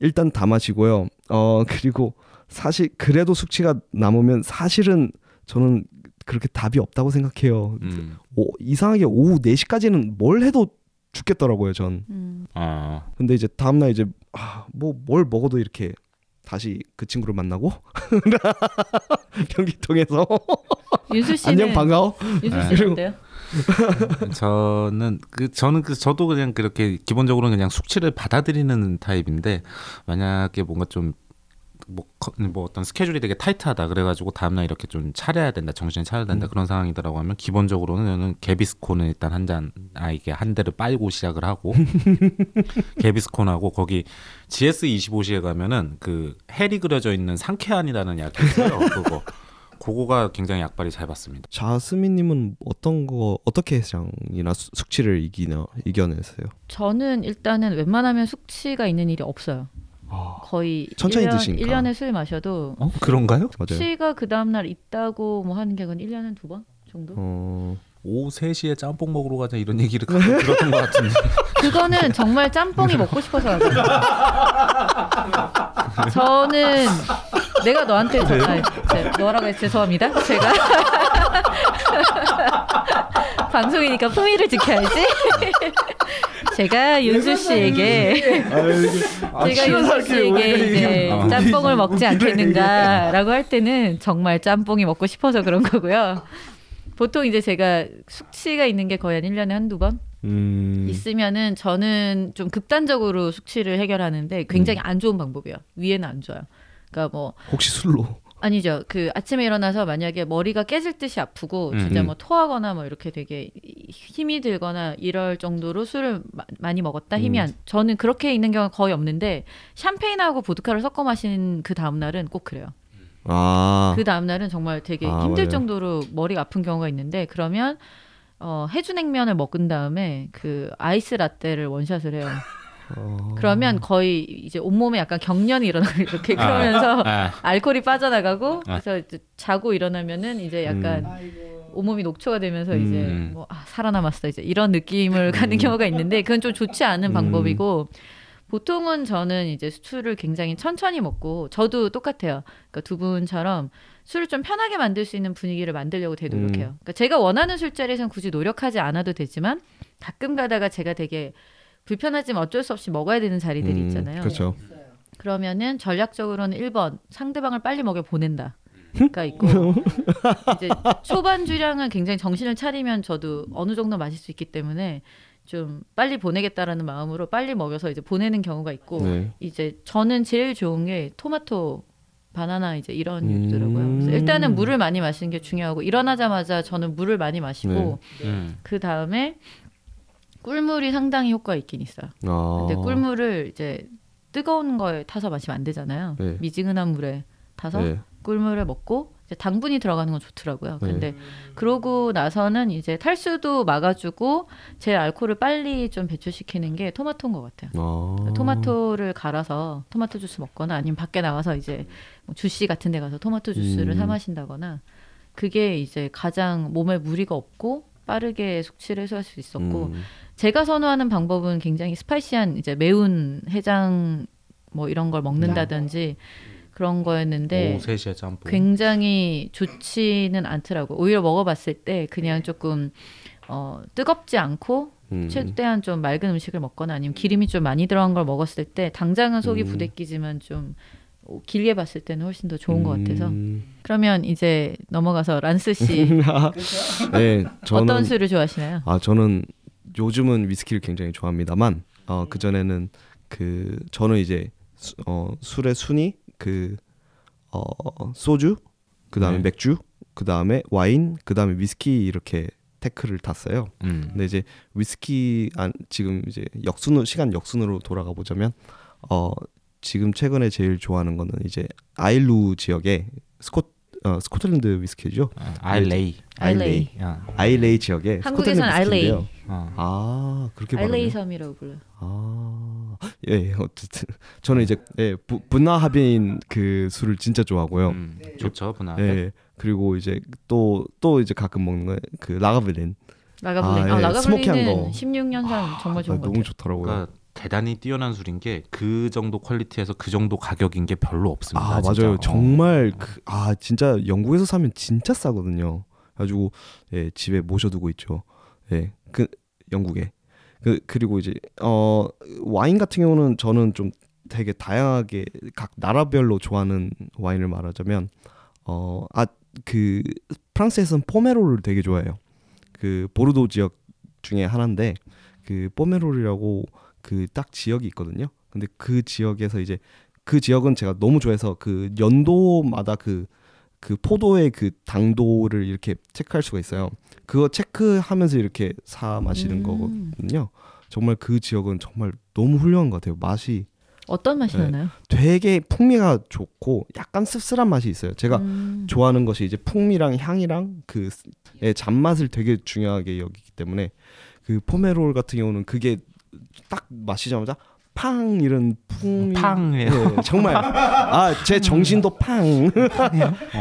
일단 다 마시고요. 어 그리고 사실 그래도 숙취가 남으면 사실은 저는 그렇게 답이 없다고 생각해요. 음. 오, 이상하게 오후 4시까지는 뭘 해도 죽겠더라고요, 전. 음. 아. 근데 이제 다음 날 이제 아, 뭐뭘 먹어도 이렇게 다시 그 친구를 만나고 변기통에서 윤수 씨는 안녕 반가워. 윤수 네. 씨는 어때요? 저는 그 저는 그 저도 그냥 그렇게 기본적으로는 그냥 숙취를 받아들이는 타입인데 만약에 뭔가 좀 뭐, 커- 뭐 어떤 스케줄이 되게 타이트하다 그래가지고 다음날 이렇게 좀 차려야 된다 정신을 차려야 된다 그런 상황이더라고 하면 기본적으로는 저는 개비스콘은 일단 한 잔 아 이게 한 대를 빨고 시작을 하고 개비스콘하고 거기 GS25시에 가면은 그 헬이 그려져 있는 상쾌한이라는 약이 있어요 그거 그거가 굉장히 약발이 잘 받습니다. 자스민님은 어떤 거 어떻게 해장이나 수- 숙취를 이기나 이겨내세요? 저는 일단은 웬만하면 숙취가 있는 일이 없어요. 아, 거의 천천히 1년, 드시니까. 1년에 술 마셔도 어 그런가요? 맞아요. 숙취가 그 다음 날 있다고 뭐 하는 게 한 1년에 두 번 정도? 어, 오후 3시에 짬뽕 먹으러 가자 이런 얘기를 가끔 들었던 것 같은데 그거는 정말 짬뽕이 먹고 싶어서 하죠. 저는 내가 너한테 제- 너라고 해서 죄송합니다. 제가 방송이니까 품위를 지켜야지. 제가 윤수 씨에게 제가 윤수 씨에게 이제 아. 짬뽕을 먹지 않겠는가라고 할 때는 정말 짬뽕이 먹고 싶어서 그런 거고요. 보통 이제 제가 숙취가 있는 게 거의 한 1년에 한두 번 음, 있으면은 저는 좀 극단적으로 숙취를 해결하는데 굉장히 안 좋은 방법이에요. 위에는 안 좋아요. 그러니까 뭐 혹시 술로? 아니죠. 그 아침에 일어나서 만약에 머리가 깨질 듯이 아프고 음, 진짜 음. 뭐 토하거나 뭐 이렇게 되게 힘이 들거나 이럴 정도로 술을 마- 많이 먹었다 힘이 음. 안 저는 그렇게 있는 경우가 거의 없는데 샴페인하고 보드카를 섞어 마신 그 다음 날은 꼭 그래요. 아, 그 다음 날은 정말 되게 아, 힘들 맞아요. 정도로 머리가 아픈 경우가 있는데 그러면 어, 해주냉면을 먹은 다음에 그 아이스 라떼를 원샷을 해요. 어, 그러면 거의 이제 온몸에 약간 경련이 일어나고 이렇게 그러면서 아, 알코올이 빠져나가고 아. 그래서 이제 자고 일어나면은 이제 약간 온몸이 녹초가 되면서 이제 음. 뭐 아, 살아남았어 이제 이런 느낌을 가는 경우가 있는데 그건 좀 좋지 않은 음. 방법이고 보통은 저는 이제 술을 굉장히 천천히 먹고 저도 똑같아요. 그러니까 두 분처럼 술을 좀 편하게 만들 수 있는 분위기를 만들려고 되게 노력해요. 음. 그러니까 제가 원하는 술자리에선 굳이 노력하지 않아도 되지만 가끔 가다가 제가 되게 불편하지만 어쩔 수 없이 먹어야 되는 자리들이 음, 있잖아요. 그렇죠. 그러면은 전략적으로는 1번 상대방을 빨리 먹여 보낸다. 가 있고 이제 초반 주량은 굉장히 정신을 차리면 저도 어느 정도 마실 수 있기 때문에 좀 빨리 보내겠다라는 마음으로 빨리 먹여서 이제 보내는 경우가 있고 네. 이제 저는 제일 좋은 게 토마토 바나나 이제 이런 음. 유더라고요. 그래서 일단은 물을 많이 마시는 게 중요하고 일어나자마자 저는 물을 많이 마시고 음. 그 다음에 꿀물이 상당히 효과 있긴 있어요. 아. 근데 꿀물을 이제 뜨거운 거에 타서 마시면 안 되잖아요. 네. 미지근한 물에 타서 네. 꿀물을 먹고 이제 당분이 들어가는 건 좋더라고요. 네. 근데 그러고 나서는 이제 탈수도 막아주고 제일 알코올을 빨리 좀 배출시키는 게 토마토인 것 같아요. 아. 토마토를 갈아서 토마토 주스 먹거나 아니면 밖에 나가서 이제 뭐 주시 같은 데 가서 토마토 주스를 음. 사 마신다거나 그게 이제 가장 몸에 무리가 없고 빠르게 숙취를 해소할 수 있었고 음. 제가 선호하는 방법은 굉장히 스파이시한 이제 매운 해장 뭐 이런 걸 먹는다든지 그런 거였는데 오. 굉장히 좋지는 않더라고. 오히려 먹어봤을 때 그냥 조금 어, 뜨겁지 않고 음. 최대한 좀 맑은 음식을 먹거나 아니면 기름이 좀 많이 들어간 걸 먹었을 때 당장은 속이 음. 부대끼지만 좀 어, 길게 봤을 때는 훨씬 더 좋은 것 같아서 음. 그러면 이제 넘어가서 란스 씨 네, 저는 어떤 술을 좋아하시나요? 아 저는 요즘은 위스키를 굉장히 좋아합니다만 어 그 전에는 그 저는 이제 수, 어 술의 순위 그 어 소주 그 다음에 네. 맥주 그 다음에 와인 그 다음에 위스키 이렇게 테크를 탔어요. 음. 근데 이제 위스키 안 지금 이제 역순으로 시간 역순으로 돌아가 보자면 어 지금 최근에 제일 좋아하는 거는 이제 아일라 지역의 스콧 어 스코틀랜드 위스키죠. 아, 아일레이. 아일레이. 야. 아일레이 지역의 한국에서는. 아일레이. 어. 아 그렇게 아일레이? 섬이라고 불러요. 아, 예, 예, 어쨌든 저는 이제 예, 부, 부나하빈 그 술을 진짜 좋아하고요. 음, 좋죠 부나하. 예, 그리고 이제 또또 이제 가끔 먹는 거 그 라가불린. 라가불린. 아, 아, 예, smoky한 라가불린은 거. 16년산 정말 아, 좋은 것 너무 같아요. 좋더라고요. 그러니까 대단히 뛰어난 술인 게 그 정도 quality에서 그 정도 가격인 게 별로 없습니다. 아 진짜. 맞아요. 어. 정말 그, 아 진짜 영국에서 사면 진짜 싸거든요. 가지고 예, 집에 모셔두고 있죠. 예, 그 영국에 그 그리고 이제 어 와인 같은 경우는 저는 좀 되게 다양하게 각 나라별로 좋아하는 와인을 말하자면 어 아 그 프랑스에서는 포메로를 되게 좋아해요. 그 보르도 지역 중에 하나인데 그 포메롤이라고 그 딱 지역이 있거든요. 근데 그 지역에서 이제 그 지역은 제가 너무 좋아해서 그 연도마다 그그 포도의 그 당도를 이렇게 체크할 수가 있어요. 그거 체크하면서 이렇게 사 마시는 음. 거거든요. 정말 그 지역은 정말 너무 훌륭한 것 같아요. 맛이 어떤 맛이 네. 나나요? 되게 풍미가 좋고 약간 씁쓸한 맛이 있어요. 제가 음. 좋아하는 것이 이제 풍미랑 향이랑 그의 잔맛을 되게 중요하게 여기기 때문에 그 포메롤 같은 경우는 그게 딱 마시자마자 팡 이런 풍미 팡해요. 네, 정말 아 제 정신도 팡.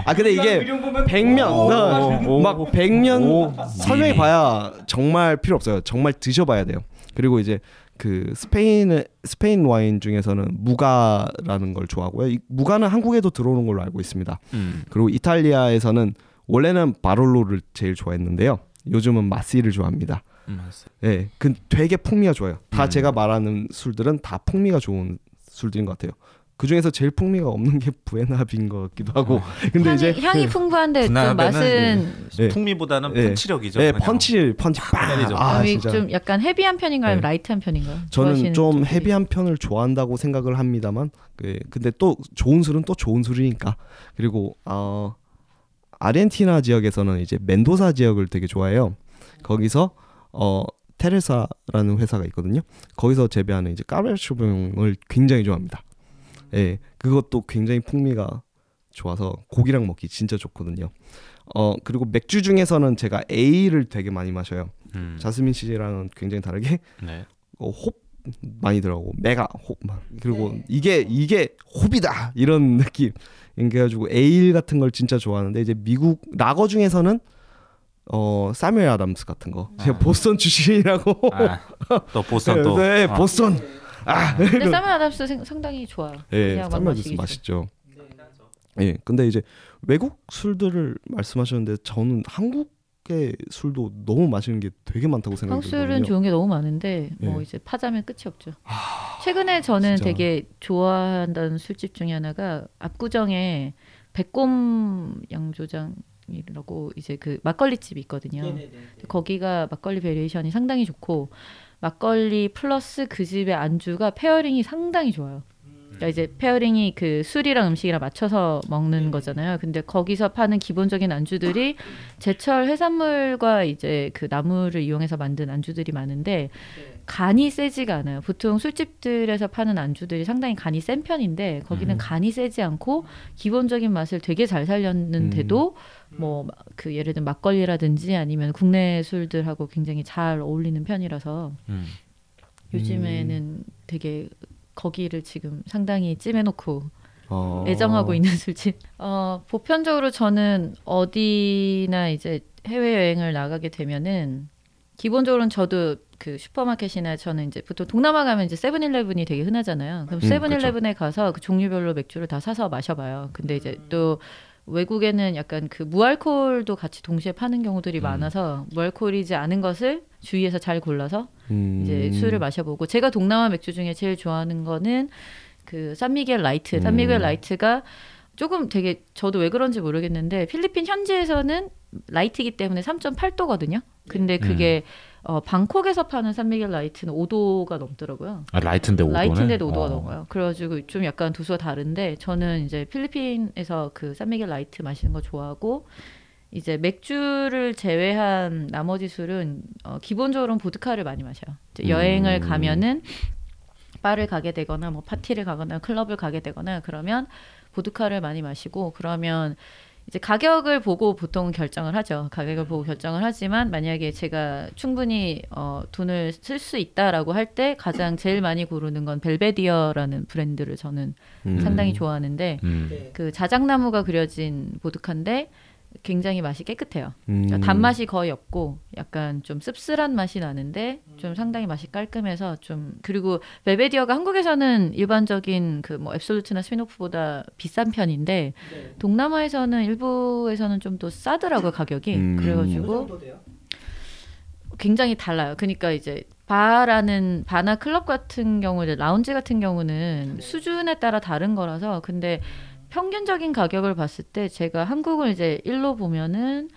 아 근데 이게 백면 오, 오, 막 백면 오, 설명해 미미. 봐야 정말 필요 없어요. 정말 드셔봐야 돼요. 그리고 이제 그 스페인 스페인 와인 중에서는 무가라는 걸 좋아하고요. 이 무가는 한국에도 들어오는 걸로 알고 있습니다. 음. 그리고 이탈리아에서는 원래는 바롤로를 제일 좋아했는데요. 요즘은 마시를 좋아합니다. 음. 예, 그 되게 풍미가 좋아요. 다 음. 제가 말하는 술들은 다 풍미가 좋은 술들인 것 같아요. 그 중에서 제일 풍미가 없는 게 부나하빈 것 같기도 하고. 근데 향이, 이제 향이 풍부한데 좀 맛은 네. 풍미보다는 네. 펀치력이죠. 예, 그냥. 펀치 펀치 때리죠. 아, 아, 진짜. 좀 약간 heavy한 편인가요? 네. light한 편인가요? 저는 좀 쪽들이. heavy한 편을 좋아한다고 생각을 합니다만, 그 근데 또 좋은 술은 또 좋은 술이니까. 그리고 어 아르헨티나 지역에서는 이제 멘도사 지역을 되게 좋아해요. 거기서 어 테레사라는 회사가 있거든요. 거기서 재배하는 이제 까베르쇼병을 굉장히 좋아합니다. 예, 그것도 굉장히 풍미가 좋아서 고기랑 먹기 진짜 좋거든요. 어 그리고 맥주 중에서는 제가 A를 되게 많이 마셔요. 음. 자스민 씨랑은 굉장히 다르게 네. 어, 홉 많이 들어가고 메가 홉 막. 그리고 이게 이게 홉이다 이런 느낌. 그래가지고 에일 같은 걸 진짜 좋아하는데 이제 미국 라거 중에서는 어 사뮤엘 아담스 같은 거. 제가 아. 보스턴 출신이라고. 아, 또 보선 또. 네, 어. 보스턴. 아, 근데 사면 아담스 생- 상당히 좋아요. 예, 그냥 막 사뮤엘 아담스 맛있죠. 예, 근데 이제 외국 술들을 말씀하셨는데 저는 한국의 술도 너무 맛있는 게 되게 많다고 한국 술은 생각해요. 좋은 게 너무 많은데 뭐 네. 이제 파자면 끝이 없죠. 최근에 저는 진짜. 되게 좋아한다는 술집 중에 하나가 압구정에 백곰 양조장 이라고 이제 그 막걸리 집이 있거든요. 거기가 막걸리 variation이 상당히 좋고 막걸리 플러스 그 집의 안주가 pairing이 상당히 좋아요. 그러니까 이제 pairing이 그 술이랑 음식이랑 맞춰서 먹는 거잖아요. 근데 거기서 파는 기본적인 안주들이 제철 해산물과 이제 그 나물을 이용해서 만든 안주들이 많은데 간이 세지가 않아요. 보통 술집들에서 파는 안주들이 상당히 간이 센 편인데 거기는 간이 세지 않고 기본적인 맛을 되게 잘 살렸는데도 뭐 그 예를 들면 막걸리라든지 아니면 국내 술들하고 굉장히 잘 어울리는 편이라서 음. 요즘에는 되게 거기를 지금 상당히 찜해놓고 어. 애정하고 있는 술집. 어, 보편적으로 저는 어디나 이제 해외 여행을 나가게 되면은 기본적으로는 저도 그 슈퍼마켓이나 저는 이제 보통 동남아 가면 이제 세븐일레븐이 되게 흔하잖아요. 그럼 음, 세븐일레븐에 가서 그 종류별로 맥주를 다 사서 마셔봐요. 근데 이제 또 외국에는 약간 그 무알콜도 같이 동시에 파는 경우들이 많아서 무알콜이지 않은 것을 주위에서 잘 골라서 음. 이제 술을 마셔보고 제가 동남아 맥주 중에 제일 좋아하는 거는 그 산미겔 라이트. 산미겔 음. 라이트가 조금 되게 저도 왜 그런지 모르겠는데 필리핀 현지에서는 light이기 때문에 3.8도거든요. 근데 그게 어, 방콕에서 파는 산미겔 라이트는 5도가 넘더라고요. 아, light인데 5도네. light인데도 5도가 어. 넘어요. 그래가지고 좀 약간 도수가 다른데 저는 이제 필리핀에서 그 산미겔 라이트 마시는 거 좋아하고 이제 맥주를 제외한 나머지 술은 어, 기본적으로는 보드카를 많이 마셔요. 이제 여행을 음. 가면은 바를 가게 되거나 뭐 파티를 가거나 클럽을 가게 되거나 그러면 보드카를 많이 마시고 그러면 이제 가격을 보고 보통 결정을 하죠. 가격을 보고 결정을 하지만 만약에 제가 충분히 어, 돈을 쓸 수 있다라고 할 때 가장 제일 많이 고르는 건 벨베디어라는 브랜드를 저는 음. 상당히 좋아하는데 음. 그 자작나무가 그려진 보드카인데 굉장히 맛이 깨끗해요. 음. 그러니까 단맛이 거의 없고 약간 좀 씁쓸한 맛이 나는데 좀 상당히 맛이 깔끔해서 좀 그리고 벨베디어가 한국에서는 일반적인 그 뭐 앱솔루트나 스미노프보다 비싼 편인데 동남아에서는 일부에서는 좀 더 싸더라고요 가격이 음. 그래가지고 굉장히 달라요. 그러니까 이제 바라는 바나 클럽 같은 경우 이제 라운지 같은 경우는 수준에 따라 다른 거라서 근데 평균적인 가격을 봤을 때 제가 한국을 이제 1로 보면은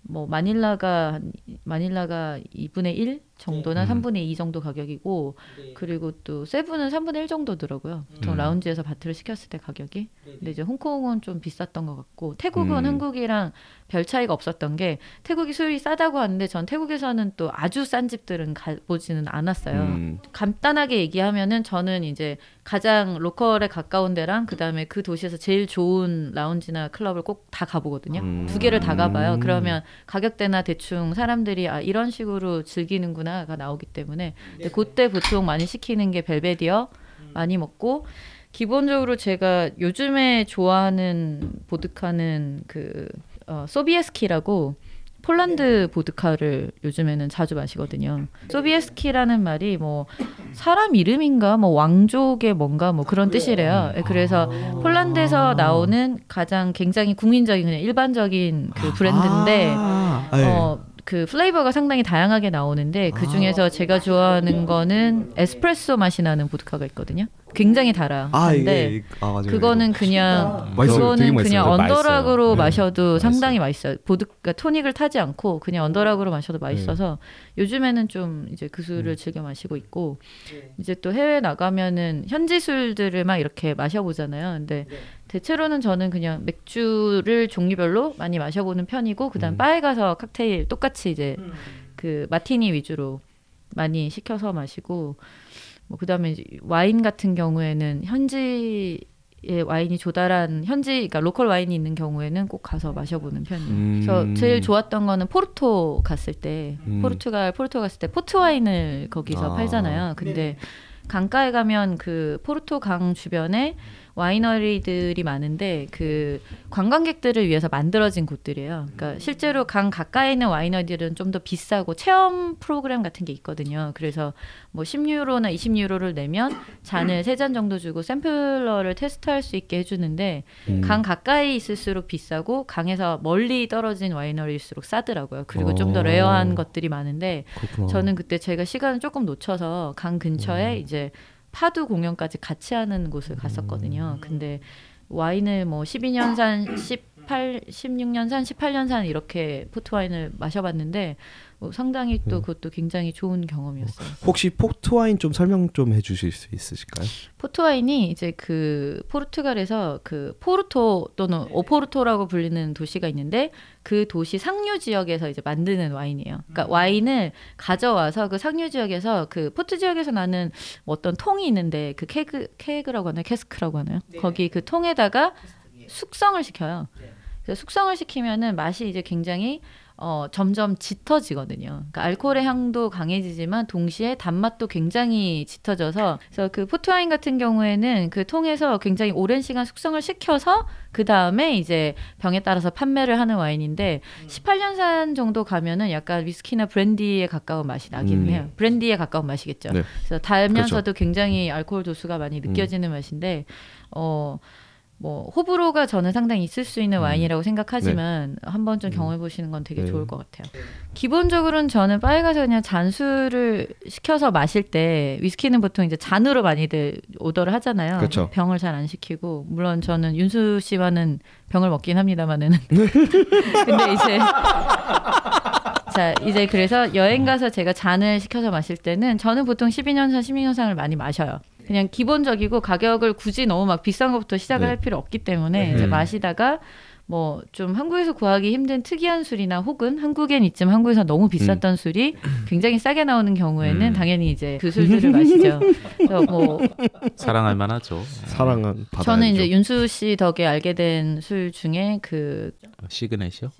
뭐 마닐라가 한- 마닐라가 2분의 1 정도나 네. 3분의 2 정도 가격이고 그리고 또 세븐은 3분의 1 정도더라고요. 보통 음. 라운지에서 바트를 시켰을 때 가격이. 근데 이제 홍콩은 좀 비쌌던 것 같고 태국은 음. 한국이랑 별 차이가 없었던 게 태국이 술이 싸다고 하는데 전 태국에서는 또 아주 싼 집들은 가보지는 않았어요. 음. 간단하게 얘기하면은 저는 이제 가장 로컬에 가까운 데랑 그다음에 그 도시에서 제일 좋은 라운지나 클럽을 꼭 다 가보거든요. 음. 두 개를 다 가봐요. 그러면 가격대나 대충 사람들이 아 이런 식으로 즐기는구나 가 나오기 때문에 근데 그때 보통 많이 시키는 게 벨베디어 많이 먹고 기본적으로 제가 요즘에 좋아하는 보드카는 그 어, 소비에스키라고 폴란드 보드카를 요즘에는 자주 마시거든요. 소비에스키라는 말이 뭐 사람 이름인가? 뭐 왕족의 뭔가 뭐 그런 뜻이래요. 예, 그래서 폴란드에서 나오는 가장 굉장히 국민적인 그냥 일반적인 그 브랜드인데 아, 예. 어, 그 flavor가 상당히 다양하게 나오는데 그 중에서 제가 좋아하는 거는 에스프레소 맛이 나는 보드카가 있거든요. 굉장히 달아요. 아 근데 이게 아 맞아요. 그거는 그냥 맛있어요. 되게 그거는. 그냥. 언더락으로 네. 마셔도 상당히 맛있어요. 보드카 토닉을 타지 않고 그냥 언더락으로 마셔도 맛있어서 요즘에는 좀 이제 그 술을 즐겨 마시고 있고 이제 또 해외 나가면은 현지 술들을 막 이렇게 마셔보잖아요. 근데 대체로는 저는 그냥 맥주를 종류별로 많이 마셔보는 편이고 그다음 바에 가서 칵테일 똑같이 이제 그 마티니 위주로 많이 시켜서 마시고 뭐 그다음에 이제 와인 같은 경우에는 현지의 와인이 조달한 현지 그러니까 로컬 와인이 있는 경우에는 꼭 가서 마셔보는 편이에요. 음. 저 제일 좋았던 거는 포르토 갔을 때 음. 포르투갈 포르토 갔을 때 포트 와인을 거기서 아. 팔잖아요. 근데 강가에 가면 그 포르토 강 주변에 와이너리들이 많은데 그 관광객들을 위해서 만들어진 곳들이에요. 그러니까 실제로 강 가까이 있는 와이너리들은 좀 더 비싸고 체험 프로그램 같은 게 있거든요. 그래서 뭐 10유로나 20유로를 내면 잔을 세 잔 정도 주고 sampler를 테스트할 수 있게 해주는데 음. 강 가까이 있을수록 비싸고 강에서 멀리 떨어진 와이너리일수록 싸더라고요. 그리고 좀더 어. rare한 것들이 많은데 그렇구나. 저는 그때 제가 시간을 조금 놓쳐서 강 근처에 이제 파두 공연까지 같이 하는 곳을 갔었거든요. 근데 와인을 뭐 12년 산, 18, 16년 산, 18년 산 이렇게 포트 와인을 마셔봤는데 뭐 상당히 또 음. 그것도 굉장히 좋은 경험이었어요. 혹시 포트 와인 좀 설명 좀 해주실 수 있으실까요? 포트 와인이 이제 그 포르투갈에서 그 포르토 또는 오포르토라고 불리는 도시가 있는데 그 도시 상류 지역에서 이제 만드는 와인이에요. 그러니까 와인을 가져와서 그 상류 지역에서 그 포트 지역에서 나는 뭐 어떤 통이 있는데 그 keg keg라고 하나요? cask라고 하나요? 거기 그 통에다가 숙성을 시켜요. 그래서 숙성을 시키면은 맛이 이제 굉장히 어, 점점 짙어지거든요. 그러니까 알코올의 향도 강해지지만 동시에 단맛도 굉장히 짙어져서 그래서 그 포트와인 같은 경우에는 그 통에서 굉장히 오랜 시간 숙성을 시켜서 그 다음에 이제 병에 따라서 판매를 하는 와인인데 18년산 정도 가면은 약간 위스키나 브랜디에 가까운 맛이 나긴 음. 해요. 브랜디에 가까운 맛이겠죠. 네. 그래서 달면서도 굉장히 알코올 도수가 많이 느껴지는 맛인데 어. 뭐 호불호가 저는 상당히 있을 수 있는 와인이라고 생각하지만 한번 좀 경험해 보시는 건 되게 네. 좋을 것 같아요. 기본적으로는 저는 바에 가서 그냥 잔술을 시켜서 마실 때 위스키는 보통 이제 잔으로 많이들 오더를 하잖아요. 그렇죠. 병을 잘 안 시키고 물론 저는 윤수 씨와는 병을 먹긴 합니다만은 근데 이제 자 이제 그래서 여행 가서 제가 잔을 시켜서 마실 때는 저는 보통 12년산 16년산을 많이 마셔요. 그냥 기본적이고 가격을 굳이 너무 막 비싼 것부터 시작을 네. 할 필요 없기 때문에 네. 이제 마시다가 뭐 좀 한국에서 구하기 힘든 특이한 술이나 혹은 한국엔 있지만 한국에서 너무 비쌌던 술이 굉장히 싸게 나오는 경우에는 음. 당연히 이제 그 술들을 마시죠. 그래서 뭐 사랑할 만하죠. 사랑한 받아야죠. 저는 이제 윤수 씨 덕에 알게 된 술 중에 그 시그넷이요?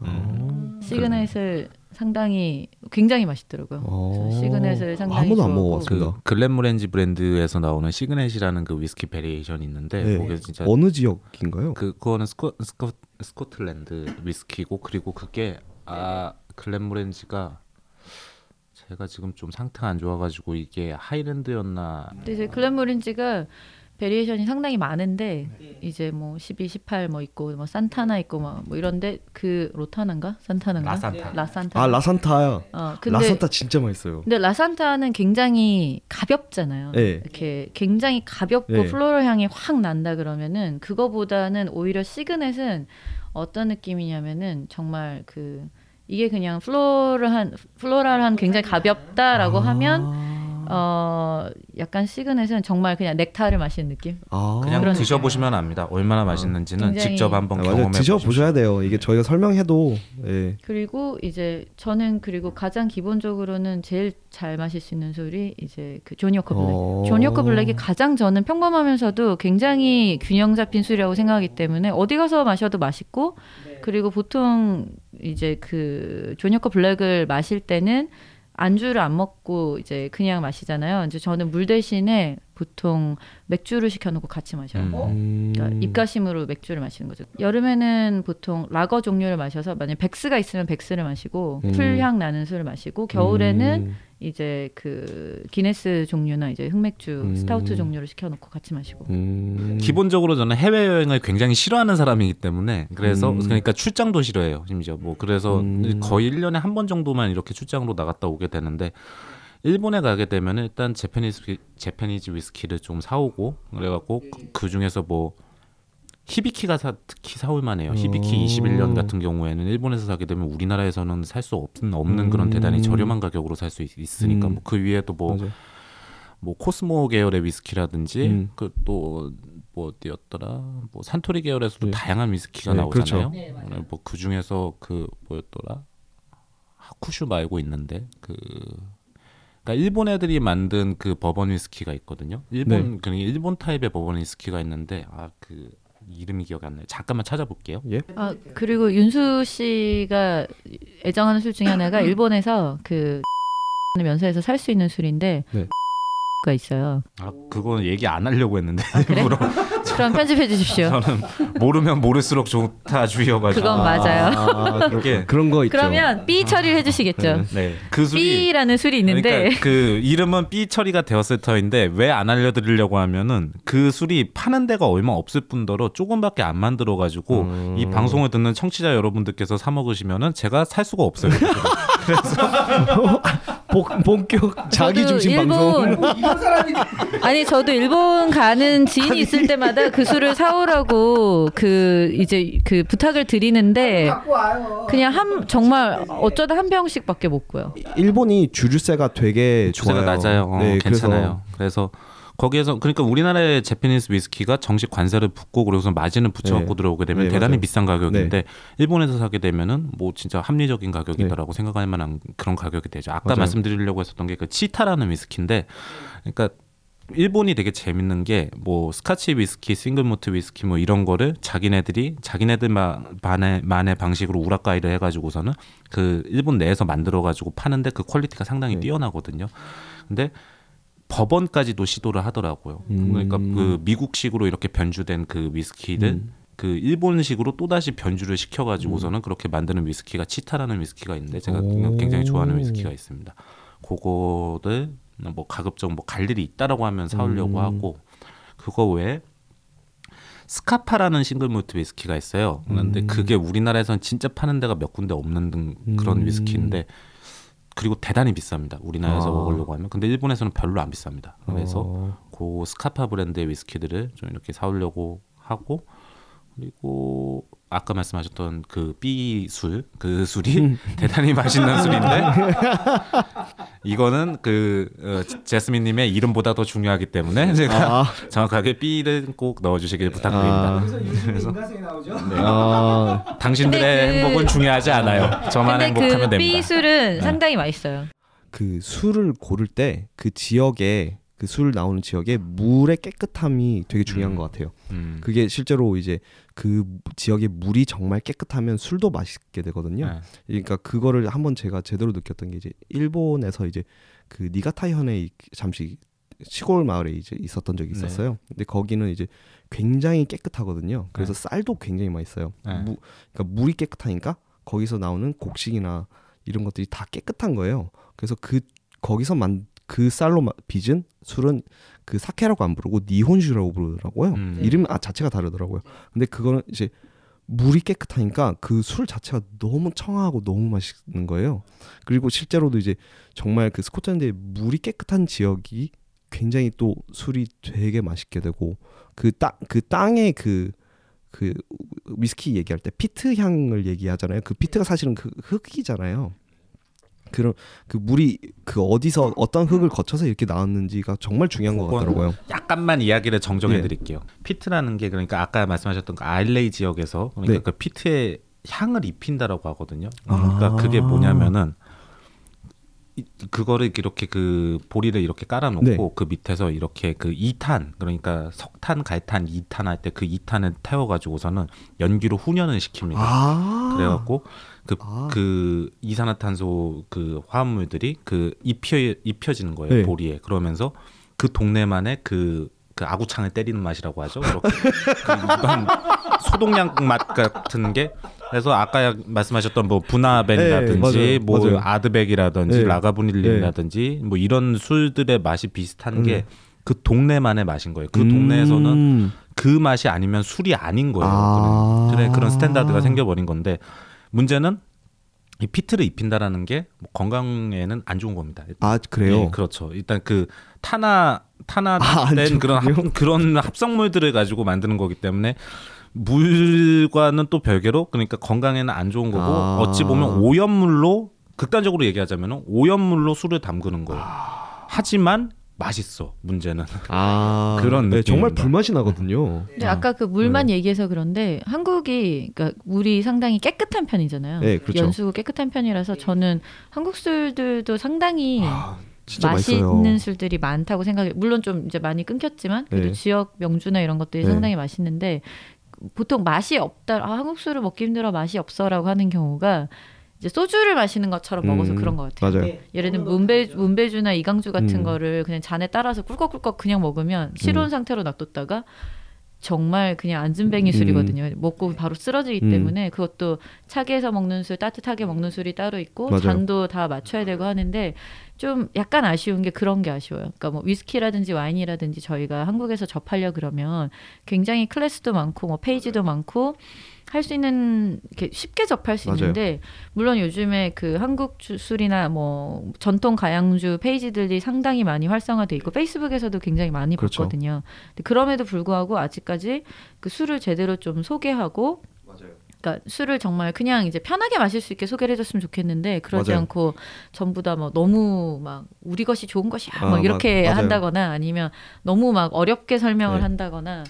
어. 시그넷을 상당히 굉장히 맛있더라고요. 어. 저 시그넷을 상당히 한 번도 안 좋아하고. 먹어봤습니다. 그 글렌모렌지 브랜드에서 나오는 시그넷이라는 그 위스키 variation이 있는데 네. 그게 진짜 어느 지역인가요? 그 그거는 스코, 스코, 스코틀랜드 위스키고 그리고 그게 아 글렌모렌지가 제가 지금 좀 상태가 안 좋아가지고 이게 하이랜드였나 근데 이제 글렌모렌지가 variation이 상당히 많은데 이제 뭐 12, 18 뭐 있고 뭐 산타나 있고 뭐, 뭐 이런데 그 로타나인가? 산타나인가? 라산타. 라산타. 아 라산타요. 어, 근데 라산타 진짜 맛있어요. 근데 라산타는 굉장히 가볍잖아요. 네. 이렇게 굉장히 가볍고 네. floral 향이 확 난다 그러면은 그거보다는 오히려 시그넷은 어떤 느낌이냐면은 정말 그 이게 그냥 floral한 floral한 굉장히 가볍다라고 하면 어 약간 시그넷은 정말 그냥 넥타를 마시는 느낌. 아. 그냥 그런 드셔보시면 압니다. 얼마나 맛있는지는 굉장히- 직접 한번 아. 경험해 드셔 보십시오. 보셔야 돼요. 이게 저희가 설명해도 예. 그리고 이제 저는 그리고 가장 기본적으로는 제일 잘 마실 수 있는 술이 이제 그 조니워커 블랙. 어. 조니워커 블랙이 가장 저는 평범하면서도 굉장히 균형 잡힌 술이라고 생각하기 때문에 어디 가서 마셔도 맛있고 그리고 보통 이제 그 조니워커 블랙을 마실 때는 안주를 안 먹고 이제 그냥 마시잖아요. 이제 저는 물 대신에 보통 맥주를 시켜놓고 같이 마셔요. 음. 음. 그러니까 입가심으로 맥주를 마시는 거죠. 여름에는 보통 라거 종류를 마셔서 만약 벡스가 있으면 벡스를 마시고 음. 풀향 나는 술을 마시고 겨울에는 음. 이제 그 기네스 종류나 이제 흑맥주, 음. 스타우트 종류를 시켜놓고 같이 마시고. 음. 기본적으로 저는 해외 여행을 굉장히 싫어하는 사람이기 때문에 그래서 음. 그러니까 출장도 싫어해요 심지어 뭐 그래서 음. 거의 1 년에 한 번 정도만 이렇게 출장으로 나갔다 오게 되는데 일본에 가게 되면 일단 재패니즈 위- 재패니즈 위스키를 좀 사오고 그래갖고 그, 그 중에서 뭐 히비키가 사, 특히 사올 만해요. 히비키 오. 21년 같은 경우에는 일본에서 사게 되면 우리나라에서는 살 수 없는 없는 그런 음. 대단히 저렴한 가격으로 살 수 있으니까 음. 뭐그 위에도 뭐. 뭐 코스모 계열의 위스키라든지 음. 그또 뭐 어디였더라 뭐 산토리 계열에서도 네. 다양한 위스키가 네, 나오잖아요. 그렇죠. 뭐그 중에서 그 뭐였더라 하쿠슈 말고 있는데 그 그러니까 일본 애들이 만든 그 버번 위스키가 있거든요. 일본 네. 그 일본 타입의 버번 위스키가 있는데 아그 이름이 기억이 안 나요. 잠깐만 찾아볼게요. 예. 아 그리고 윤수 씨가 애정하는 술 중에 하나가 일본에서 그 면세에서 살 수 있는 술인데 네. 가 있어요. 아 그거 얘기 안 하려고 했는데 그래? 일부러 그럼 편집해 주십시오. 저는 모르면 모를수록 좋다 주의여가지고 그건 맞아요. 아, 이게- 그런, 그런 거 있죠. 그러면 B 처리를 해주시겠죠. 네 그 술이 B라는 술이 있는데 그러니까 그 이름은 B 처리가 되었을 터인데 왜 안 알려드리려고 하면은 그 술이 파는 데가 얼마 없을 뿐더러 조금밖에 안 만들어 가지고 음. 이 방송을 듣는 청취자 여러분들께서 사 먹으시면은 제가 살 수가 없어요. 복, 본격 자기 중심 일본, 방송. 아니 저도 일본 가는 지인이 있을 때마다 그 술을 사오라고 그 이제 그 부탁을 드리는데 그냥 한 정말 어쩌다 한 병씩밖에 못 구요. 일본이 주류세가 되게 주세가 좋아요. 낮아요. 어, 네, 괜찮아요. 그래서, 거기에서 그러니까 우리나라의 제피니스 위스키가 정식 관세를 붙고 그래서 마진을 붙여갖고 네. 들어오게 되면 네, 대단히 맞아요. 비싼 가격인데 일본에서 사게 되면은 뭐 진짜 합리적인 가격이다라고 생각할 만한 그런 가격이 되죠. 아까 맞아요. 말씀드리려고 했었던 게 그 치타라는 위스키인데, 그러니까 일본이 되게 재밌는 게 뭐 스카치 위스키, single malt 위스키 뭐 이런 거를 자기네들이 자기네들만의 만의 방식으로 우라까이를 해가지고서는 그 일본 내에서 만들어가지고 파는데 그 quality가 상당히 네. 뛰어나거든요. 근데 버번까지도 시도를 하더라고요. 음. 그러니까 그 미국식으로 이렇게 변주된 그 위스키들 음. 그 일본식으로 또 다시 변주를 시켜가지고서는 그렇게 만드는 위스키가 치타라는 위스키가 있는데 제가 오. 굉장히 좋아하는 위스키가 있습니다. 그거를 뭐 가급적 뭐 갈 일이 있다라고 하면 사오려고 음. 하고 그거 외에 스카파라는 싱글몰트 위스키가 있어요. 그런데 음. 그게 우리나라에선 진짜 파는 데가 몇 군데 없는 등 그런 음. 위스키인데 그리고 대단히 비쌉니다. 우리나라에서 아. 먹으려고 하면. 근데 일본에서는 별로 안 비쌉니다. 그래서 어. 그 스카파 브랜드의 위스키들을 좀 이렇게 사오려고 하고 그리고 아까 말씀하셨던 그 B 술, 그 술이 대단히 맛있는 술인데 이거는 그 어, 제스민님의 이름보다 더 중요하기 때문에 제가 아, 정확하게 B를 꼭 넣어주시길 부탁드립니다. 아. 그래서. 네. 아, 당신들의 그- 행복은 중요하지 않아요. 저만 근데 행복하면 그 됩니다. B 술은 네. 상당히 맛있어요. 그 술을 고를 때 그 지역에 그 술 나오는 지역에 물의 깨끗함이 되게 중요한 음. 것 같아요. 음. 그게 실제로 이제 그 지역의 물이 정말 깨끗하면 술도 맛있게 되거든요. 네. 그러니까 그거를 한번 제가 제대로 느꼈던 게 이제 일본에서 이제 그 니가타 현에 이- 잠시 시골 마을에 이제 있었던 적이 네. 있었어요. 근데 거기는 이제 굉장히 깨끗하거든요. 그래서 쌀도 굉장히 맛있어요. 네. 무, 그러니까 물이 깨끗하니까 거기서 나오는 곡식이나 이런 것들이 다 깨끗한 거예요. 그래서 그 거기서 만 그 쌀로 마- 빚은 술은 그 사케라고 안 부르고 니혼슈라고 부르더라고요. 음. 이름 아 자체가 다르더라고요. 근데 그거는 이제 물이 깨끗하니까 그 술 자체가 너무 청하고 너무 맛있는 거예요. 그리고 실제로도 이제 정말 그 스코틀랜드의 물이 깨끗한 지역이 굉장히 또 술이 되게 맛있게 되고 그 땅 그 땅의 그 그 위스키 얘기할 때 peat 향을 얘기하잖아요. 그 peat가 사실은 그 흙이잖아요. 그런 그 물이 그 어디서 어떤 흙을 거쳐서 이렇게 나왔는지가 정말 중요한 것 같더라고요. 약간만 이야기를 정정해 예. 드릴게요. peat라는 게 그러니까 아까 말씀하셨던 그 아일레이 지역에서 그러니까 네. 그 peat에 향을 입힌다라고 하거든요. 그러니까 아. 그게 뭐냐면은 이- 그거를 이렇게 그 보리를 이렇게 깔아놓고 네. 그 밑에서 이렇게 그 2탄 그러니까 석탄, 갈탄, 2탄 할 때그 2탄을 태워가지고서는 연기로 훈연을 시킵니다. 아. 그래갖고 그, 아. 그 이산화탄소 그 화합물들이 그 입혀 입혀지는 거예요 네. 보리에 그러면서 그 동네만의 그, 그 아구창을 때리는 맛이라고 하죠. 이렇게 그 소독약 맛 같은 게 그래서 아까 말씀하셨던 뭐 부나하벤이라든지 네. 뭐 맞아요. 아드벡이라든지 네. 라가불린이라든지 뭐 이런 술들의 맛이 비슷한 음. 게그 동네만의 맛인 거예요. 그 동네에서는 음. 그 맛이 아니면 술이 아닌 거예요. 아. 그런, 그런 standard가 생겨버린 건데 문제는 이 peat를 입힌다라는 게뭐 건강에는 안 좋은 겁니다. 아 그래요. 예, 그렇죠. 일단 그 탄화 탄화된 아, 안 그런 합. 그런 합성물들을 가지고 만드는 거기 때문에 물과는 또 별개로 그러니까 건강에는 안 좋은 거고 아. 어찌 보면 오염물로 극단적으로 얘기하자면 오염물로 술을 담그는 거예요. 하지만 맛있어 문제는 아 그런 네, 정말. 불맛이 나거든요. 근데 어. 아까 그 물만 얘기해서 그런데 한국이 그러니까 물이 상당히 깨끗한 편이잖아요. 네, 그렇죠. 연수구 깨끗한 편이라서 저는 한국 술들도 상당히 아, 맛있는 맛있어요. 술들이 많다고 생각해. 물론 좀 이제 많이 끊겼지만 그래도 네. 지역 명주나 이런 것들이 네. 상당히 맛있는데 보통 맛이 없다. 아, 한국 술을 먹기 힘들어 맛이 없어라고 하는 경우가 이제 소주를 마시는 것처럼 먹어서 음, 그런 것 같아요. 맞아요. 네. 예를 들면 문배 문배주나 이강주 같은 음. 거를 그냥 잔에 따라서 꿀꺽꿀꺽 그냥 먹으면 실온 음. 상태로 놔뒀다가 정말 그냥 안진뱅이 술이거든요. 먹고 바로 쓰러지기 음. 때문에 그것도 차게 해서 먹는 술, 따뜻하게 먹는 술이 따로 있고 맞아요. 잔도 다 맞춰야 되고 하는데 좀 약간 아쉬운 게 그런 게 아쉬워요. 그러니까 뭐 위스키라든지 와인이라든지 저희가 한국에서 접하려 그러면 굉장히 클래스도 많고 뭐 페이지도 많고 할 수 있는 이렇게 쉽게 접할 수 맞아요. 있는데 물론 요즘에 그 한국 주술이나 뭐 전통 가양주 페이지들이 상당히 많이 활성화돼 있고 페이스북에서도 굉장히 많이 그렇죠. 봤거든요. 그럼에도 불구하고 아직까지 그 술을 제대로 좀 소개하고 그러니까 술을 정말 그냥 이제 편하게 마실 수 있게 소개를 해줬으면 좋겠는데 그러지 맞아요. 않고 전부 다 뭐 너무 막 우리 것이 좋은 것이야 아, 막 이렇게 맞-. 한다거나 아니면 너무 막 어렵게 설명을 네. 한다거나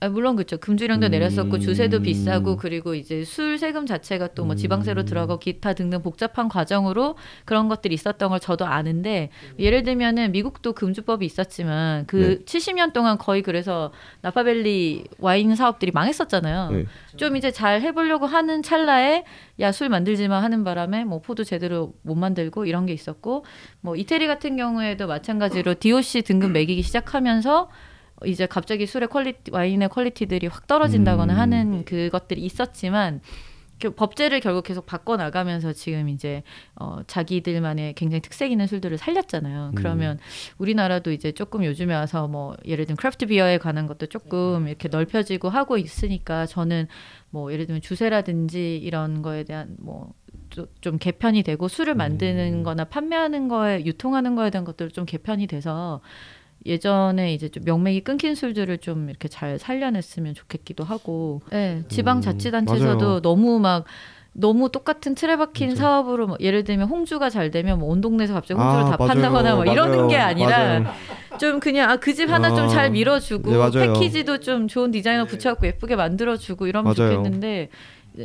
아, 물론 그렇죠 금주령도 음. 내렸었고 주세도 비싸고 그리고 이제 술 세금 자체가 또 뭐 지방세로 음. 들어가고 기타 등등 복잡한 과정으로 그런 것들이 있었던 걸 저도 아는데 예를 들면은 미국도 금주법이 있었지만 그 네. 70년 동안 거의 그래서 나파밸리 와인 사업들이 망했었잖아요. 네. 좀 이제 잘 해보려고 하는 찰나에 야 술 만들지 마 하는 바람에 뭐 포도 제대로 못 만들고 이런 게 있었고 뭐 이태리 같은 경우에도 마찬가지로 DOC 등급 매기기 시작하면서 이제 갑자기 술의 quality 와인의 quality들이 확 떨어진다거나 음. 하는 그것들이 있었지만 그 법제를 결국 계속 바꿔 나가면서 지금 이제 어 자기들만의 굉장히 특색 있는 술들을 살렸잖아요. 그러면 우리나라도 이제 조금 요즘에 와서 뭐 예를 들면 craft beer에 관한 것도 조금 이렇게 넓혀지고 하고 있으니까 저는 뭐 예를 들면 주세라든지 이런 거에 대한 뭐좀 개편이 되고 술을 만드는 거나 판매하는 거에 유통하는 거에 대한 것들 좀 개편이 돼서 예전에 이제 좀 명맥이 끊긴 술들을 좀 이렇게 잘 살려냈으면 좋겠기도 하고, 네, 지방 음, 자치단체에서도 맞아요. 너무 막 너무 똑같은 틀에 박힌 맞아. 사업으로 뭐 예를 들면 홍주가 잘 되면 뭐 온 동네에서 갑자기 홍주를 아, 다 맞아요. 판다거나 뭐 이러는. 게 아니라 맞아요. 좀 그냥 아 그 집 하나 좀 아, 잘 밀어주고 네. 패키지도 좀 좋은 디자이너 붙여갖고 예쁘게 만들어주고 이러면. 좋겠는데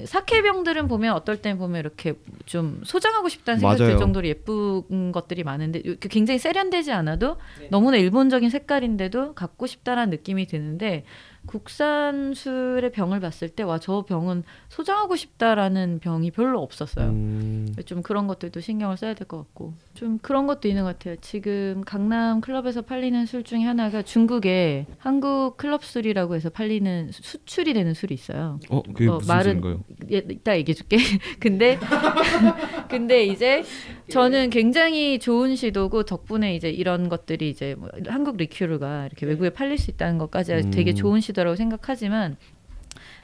사케병들은 보면 어떨 땐 보면 이렇게 좀 소장하고 싶다는 생각이 들 맞아요. 정도로 예쁜 것들이 많은데 굉장히 세련되지 않아도 너무나 일본적인 색깔인데도 갖고 싶다라는 느낌이 드는데 국산 술의 병을 봤을 때 와 저 병은 소장하고 싶다라는 병이 별로 없었어요. 음, 좀 그런 것들도 신경을 써야 될 것 같고 좀 그런 것도 있는 것 같아요. 지금 강남 클럽에서 팔리는 술 중에 하나가 중국에 한국 클럽 술이라고 해서 팔리는 수- 수출이 되는 술이 있어요. 어 그게 어, 무슨 말은- 술인가요? 예, 이따 얘기해줄게. 근데 근데 이제 저는 굉장히 좋은 시도고 덕분에 이제 이런 것들이 이제 뭐 한국 리큐르가 이렇게 외국에 팔릴 수 있다는 것까지 되게 음. 좋은 시도 라고 생각하지만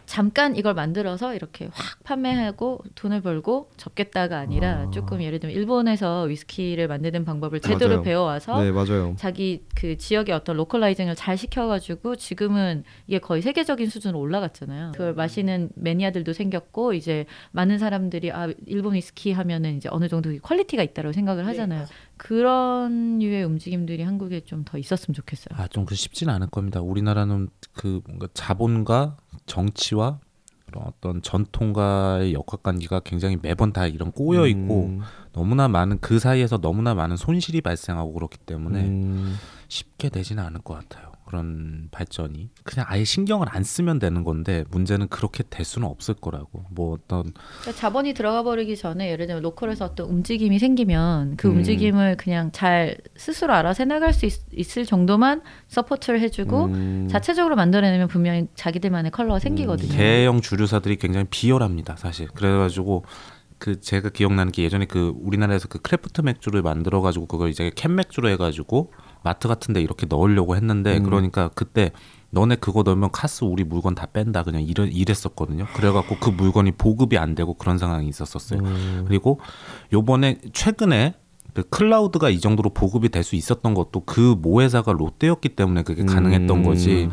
잠깐 이걸 만들어서 이렇게 확 판매하고 돈을 벌고 접겠다가 아니라 아. 조금 예를 들면 일본에서 위스키를 만드는 방법을 제대로 맞아요. 배워와서 네 맞아요. 자기 그 지역의 어떤 localizing을 잘 시켜가지고 지금은 이게 거의 세계적인 수준으로 올라갔잖아요. 그걸 마시는 매니아들도 생겼고 이제 많은 사람들이 아 일본 위스키 하면은 이제 어느 정도 quality가 있다고 생각을 하잖아요. 그런 유의 움직임들이 한국에 좀 더 있었으면 좋겠어요. 아, 좀 그 쉽지는 않을 겁니다. 우리나라는 그 뭔가 자본과 정치와 그런 어떤 전통과의 역학관계가 굉장히 매번 다 이런 꼬여 있고 음, 너무나 많은 그 사이에서 너무나 많은 손실이 발생하고 그렇기 때문에 음, 쉽게 되지는 않을 것 같아요. 그런 발전이 그냥 아예 신경을 안 쓰면 되는 건데 문제는 그렇게 될 수는 없을 거라고 뭐 어떤 그러니까 자본이 들어가 버리기 전에 예를 들면 local에서 어떤 움직임이 생기면 그 음. 움직임을 그냥 잘 스스로 알아서 해나갈 수 있, 을 정도만 support를 해주고 음, 자체적으로 만들어내면 분명히 자기들만의 컬러가 생기거든요. 대형 주류사들이 굉장히 비열합니다, 사실. 그래가지고 그 제가 기억나는 게 예전에 그 우리나라에서 그 craft 맥주를 만들어 가지고 그걸 이제 캔 맥주로 해가지고 마트 같은데 이렇게 넣으려고 했는데 음. 그러니까 그때 너네 그거 넣으면 카스 우리 물건 다 뺀다 그냥 이래, 이랬었거든요. 그래갖고 그 물건이 보급이 안 되고 그런 상황이 있었었어요. 음, 그리고 요번에 최근에 그 클라우드가 이 정도로 보급이 될 수 있었던 것도 그 모 회사가 롯데였기 때문에 그게 가능했던 음. 거지.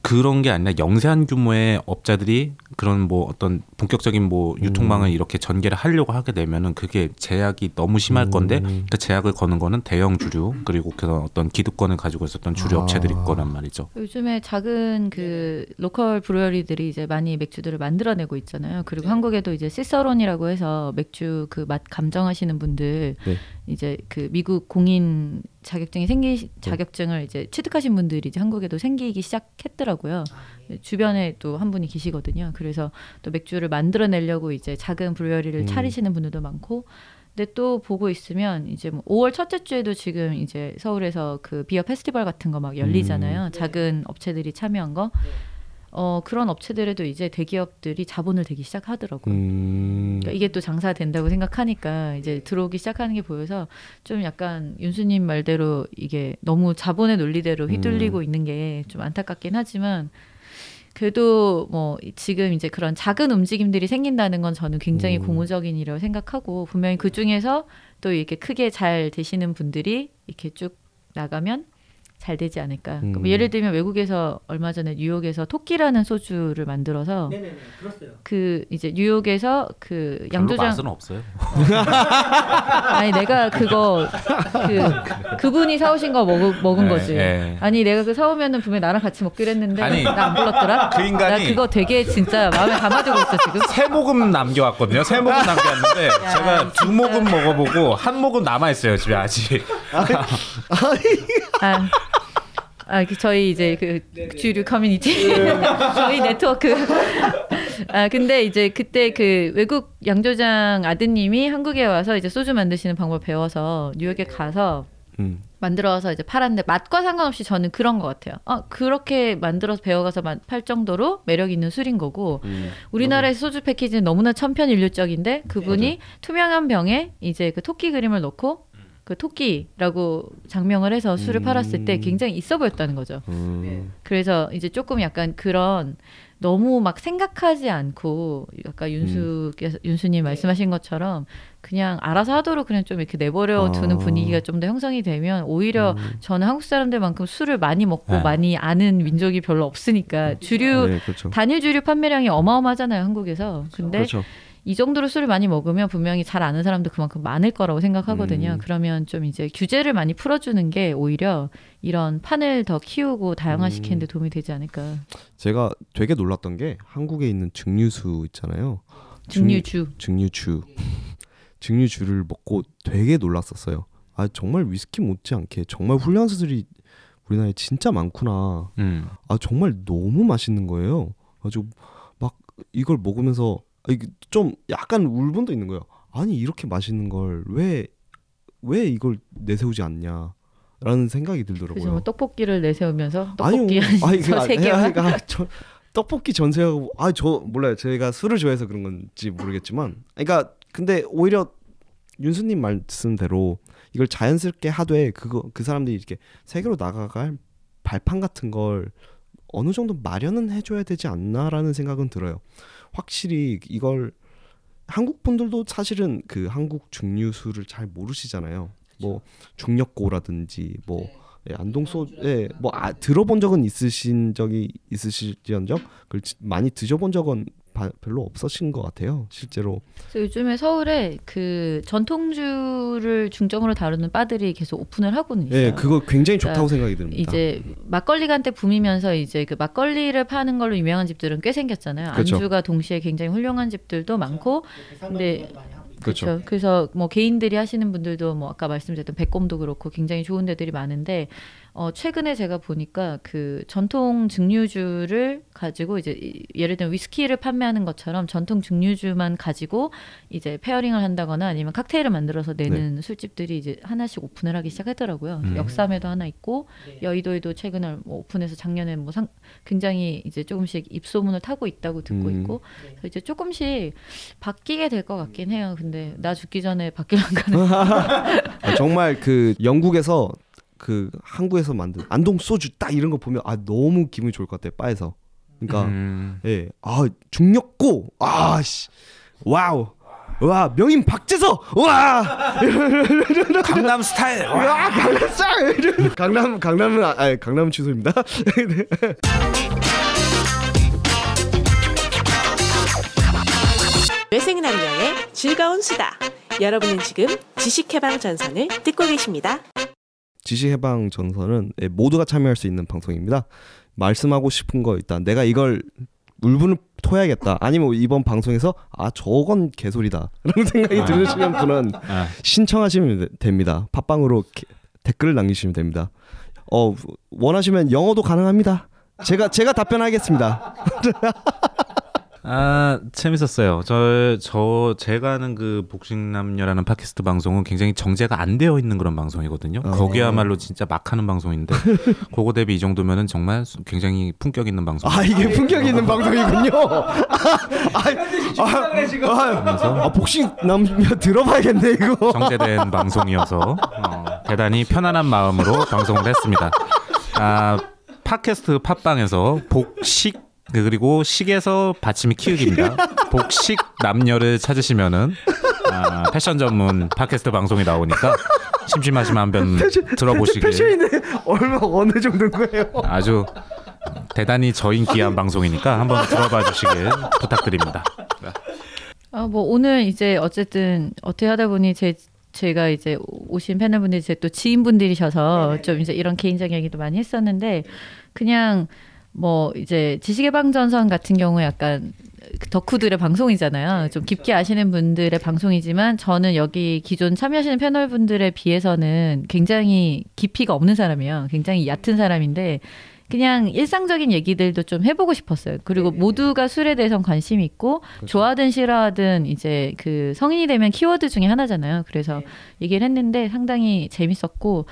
그런 게 아니라 영세한 규모의 업자들이 그런 뭐 어떤 본격적인 뭐 유통망을 음. 이렇게 전개를 하려고 하게 되면은 그게 제약이 너무 심할 건데 음. 그 제약을 거는 거는 대형 주류 그리고 그런 어떤 기득권을 가지고 있었던 주류 아. 업체들일 거란 말이죠. 요즘에 작은 그 local brewery들이 이제 많이 맥주들을 만들어내고 있잖아요. 그리고 한국에도 이제 Cicerone이라고 해서 맥주 그 맛 감정하시는 분들 네. 이제 그 미국 공인 자격증이 생기 자격증을 이제 취득하신 분들이 이제 한국에도 생기기 시작했더라고요. 주변에 또 한 분이 계시거든요. 그래서 또 맥주를 만들어내려고 이제 작은 브루어리를 음. 차리시는 분들도 많고. 근데 또 보고 있으면 이제 뭐 5월 첫째 주에도 지금 이제 서울에서 그 비어 페스티벌 같은 거 막 열리잖아요. 작은 업체들이 참여한 거. 어, 그런 업체들에도 이제 대기업들이 자본을 대기 시작하더라고요. 음. 그러니까 이게 또 장사 된다고 생각하니까 이제 들어오기 시작하는 게 보여서 좀 약간 윤수님 말대로 이게 너무 자본의 논리대로 휘둘리고 음. 있는 게 좀 안타깝긴 하지만 그래도 뭐 지금 이제 그런 작은 움직임들이 생긴다는 건 저는 굉장히 음. 고무적인 일이라고 생각하고 분명히 그 중에서 또 이렇게 크게 잘 되시는 분들이 이렇게 쭉 나가면 잘 되지 않을까. 그러니까 뭐 음. 예를 들면 외국에서 얼마 전에 뉴욕에서 토끼라는 소주를 만들어서 네네네 들었어요. 그 이제 뉴욕에서 그 양조장 맛은 없어요. 아니 내가 그거 그 그분이 사오신 거 먹, 먹은 네, 거지. 네. 아니 내가 그 사오면은 분명 히 나랑 같이 먹기로 했는데 아니, 나 안 불렀더라. 그 인간이- 나 그거 되게 진짜 마음에 담아두고 있어 지금. 세 모금 남겨왔거든요. 세 모금 남겨왔는데 제가 두 모금 먹어보고 한 모금 남아 있어요 집에 아직. 아, 아, 그 저희 이제 그 주류 커뮤니티 저희 네트워크. 아 근데 이제 그때 그 외국 양조장 아드님이 한국에 와서 이제 소주 만드시는 방법 배워서 뉴욕에 가서 음. 만들어서 이제 팔았는데 맛과 상관없이 저는 그런 것 같아요. 아 그렇게 만들어서 배워가서 마- 팔 정도로 매력 있는 술인 거고 음. 우리나라의 소주 패키지는 너무나 천편일률적인데 그분이 투명한 병에 이제 그 토끼 그림을 넣고 그 토끼라고 장명을 해서 술을 음. 팔았을 때 굉장히 있어 보였다는 거죠. 음. 그래서 이제 조금 약간 그런 너무 막 생각하지 않고 아까 윤수께서 윤수님 말씀하신 것처럼 그냥 알아서 하도록 그냥 좀 이렇게 내버려 두는 아. 분위기가 좀 더 형성이 되면 오히려 음. 저는 한국 사람들만큼 술을 많이 먹고 네. 많이 아는 민족이 별로 없으니까 주류 네, 그렇죠. 단일 주류 판매량이 어마어마하잖아요 한국에서. 근데 그렇죠. 이 정도로 술을 많이 먹으면 분명히 잘 아는 사람도 그만큼 많을 거라고 생각하거든요. 음. 그러면 좀 이제 규제를 많이 풀어주는 게 오히려 이런 판을 더 키우고 다양화시키는데 음. 도움이 되지 않을까. 제가 되게 놀랐던 게 한국에 있는 증류수 있잖아요. 증류주. 증류주. 증류주를 먹고 되게 놀랐었어요. 아 정말 위스키 못지않게 정말 훌륭한 수들이 우리나라에 진짜 많구나. 음. 아 정말 너무 맛있는 거예요. 아주 막 이걸 먹으면서 좀 약간 울분도 있는 거예요. 아니 이렇게 맛있는 걸 왜 왜 이걸 내세우지 않냐 라는 생각이 들더라고요. 그래서 뭐 떡볶이를 내세우면서. 떡볶이 아니, 한 그, 세 개만. 아니, 아, 저, 떡볶이 전세하고 아 저 몰라요. 제가 술을 좋아해서 그런 건지 모르겠지만, 그러니까 근데 오히려 윤수님 말씀대로 이걸 자연스럽게 하되 그거 그 사람들이 이렇게 세계로 나가갈 발판 같은 걸 어느 정도 마련은 해줘야 되지 않나라는 생각은 들어요. 확실히 이걸 한국 분들도 사실은 그 한국 증류수를 잘 모르시잖아요. 뭐 중력고라든지 뭐 예, 안동소 예, 뭐 아, 들어본 적은 있으신 적이 있으실지언정 그걸 지- 많이 드셔본 적은 바- 별로 없으신 것 같아요. 실제로 요즘에 서울에 그 전통주를 중점으로 다루는 바들이 계속 오픈을 하고는 있어요. 예, 그거 굉장히 그러니까 좋다고 생각이 듭니다. 이제 막걸리가 한때 붐이면서 이제 그 막걸리를 파는 걸로 유명한 집들은 꽤 생겼잖아요. 그렇죠. 안주가 동시에 굉장히 훌륭한 집들도 많고 근데 그렇죠. 그렇죠. 그래서 뭐 개인들이 하시는 분들도 뭐 아까 말씀드렸던 백곰도 그렇고 굉장히 좋은 데들이 많은데 어 최근에 제가 보니까 그 전통 증류주를 가지고 이제 이- 예를 들면 위스키를 판매하는 것처럼 전통 증류주만 가지고 이제 pairing을 한다거나 아니면 칵테일을 만들어서 내는 술집들이 이제 하나씩 오픈을 하기 시작하더라고요. 음. 역삼에도 하나 있고 여의도에도 최근에 뭐 오픈해서 작년에 뭐 상, 굉장히 이제 조금씩 입소문을 타고 있다고 듣고 음. 있고 그래서 이제 조금씩 바뀌게 될 것 같긴 해요. 근데 나 죽기 전에 바뀔란가는 아, 정말 그 영국에서 그 한국에서 만든 안동 소주 딱 이런 거 보면 아 너무 기분이 좋을 것 같아요. 바에서. 그러니까 음. 예. 아, 죽력고. 아, 씨. 와우. 와, 명인 박재서. 와! 강남 스타일. 와. 와, 강남 짱! 강남 강남은 아, 아니, 강남은 취소입니다. 네. 뇌생남녀의 즐거운 수다. 여러분은 지금 지식해방 전선을 듣고 계십니다. 지식해방 전선은 예, 모두가 참여할 수 있는 방송입니다. 말씀하고 싶은 거 일단 내가 이걸 울분을 토해야겠다. 아니면 이번 방송에서 아 저건 개소리다. 라는 생각이 들으시는 분은 아. 신청하시면 되- 됩니다. 팟빵으로 게- 댓글을 남기시면 됩니다. 어 원하시면 영어도 가능합니다. 제가 제가 답변하겠습니다. 아 재밌었어요. 저 저 제가 하는 그 복싱 남녀라는 팟캐스트 방송은 굉장히 정제가 안 되어 있는 그런 방송이거든요. 어. 거기야말로 진짜 막 하는 방송인데 그거 대비 이 정도면은 정말 굉장히 품격 있는 방송. 아 이게 품격 있는 방송이군요. 아, 아, 아, 아, 복싱 남녀 들어봐야겠네 이거. 정제된 방송이어서 어, 대단히 편안한 마음으로 방송을 했습니다. 아 팟캐스트 팟빵에서 복식 그리고 식에서 받침이 키읔입니다. 복식 남녀를 찾으시면은 아, 패션 전문 팟캐스트 방송이 나오니까 심심하시면 한번 들어보시길 패션이네 얼마 어느 정도인 거예요? 아주 대단히 저인기한 방송이니까 한번 들어봐 주시길 부탁드립니다. 아, 뭐 오늘 이제 어쨌든 어떻게 하다 보니 제 제가 이제 오신 패널분들이 제 또 지인분들이셔서 좀 이제 이런 개인적인 얘기도 많이 했었는데 그냥 뭐 이제 지식의방전선 같은 경우에 약간 그 덕후들의 방송이잖아요. 좀 깊게 아시는 분들의 방송이지만 저는 여기 기존 참여하시는 패널 분들에 비해서는 굉장히 깊이가 없는 사람이에요. 굉장히 얕은 사람인데 그냥 일상적인 얘기들도 좀 해보고 싶었어요. 그리고 모두가 술에 대해선 관심이 있고 좋아하든 싫어하든 이제 그 성인이 되면 키워드 중에 하나잖아요. 그래서 얘기를 했는데 상당히 재밌었고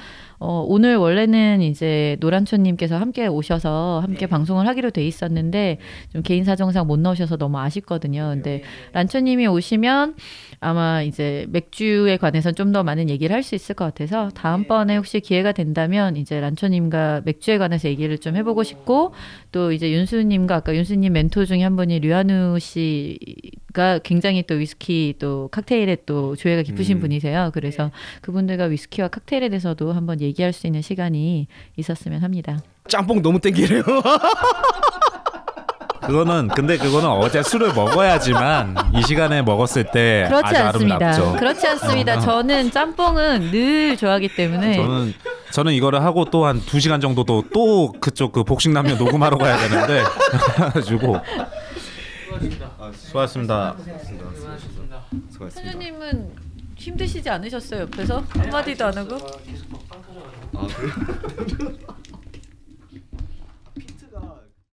어, 오늘 원래는 이제 노란초님께서 함께 오셔서 함께 방송을 하기로 돼 있었는데 좀 개인 사정상 못 나오셔서 너무 아쉽거든요. 근데 란초님이 오시면 아마 이제 맥주에 관해서 좀 더 많은 얘기를 할 수 있을 것 같아서 다음번에 혹시 기회가 된다면 이제 란초님과 맥주에 관해서 얘기를 좀 해보고 싶고 또 이제 윤수님과 아까 윤수님 멘토 중에 한 분이 류한우 씨가 굉장히 또 위스키 또 칵테일에 또 조예가 깊으신 음. 분이세요. 그래서 그분들과 위스키와 칵테일에 대해서도 한번 얘기 할 수 있는 시간이 있었으면 합니다. 짬뽕 너무 땡기네요. 그거는 근데 그거는 어제 술을 먹어야지만 이 시간에 먹었을 때 그렇지 아주 않습니다. 아름답죠. 그렇지 않습니다. 저는 짬뽕은 늘 좋아하기 때문에 저는 저는 이거를 하고 또한두 시간 정도 또, 또 그쪽 그 복식 남녀 녹음하러 가야 되는데 가지고 수고하셨습니다. 수고하셨습니다. 사장님은 힘드시지 않으셨어요 옆에서 한마디도 안 하고? 아, 그래요?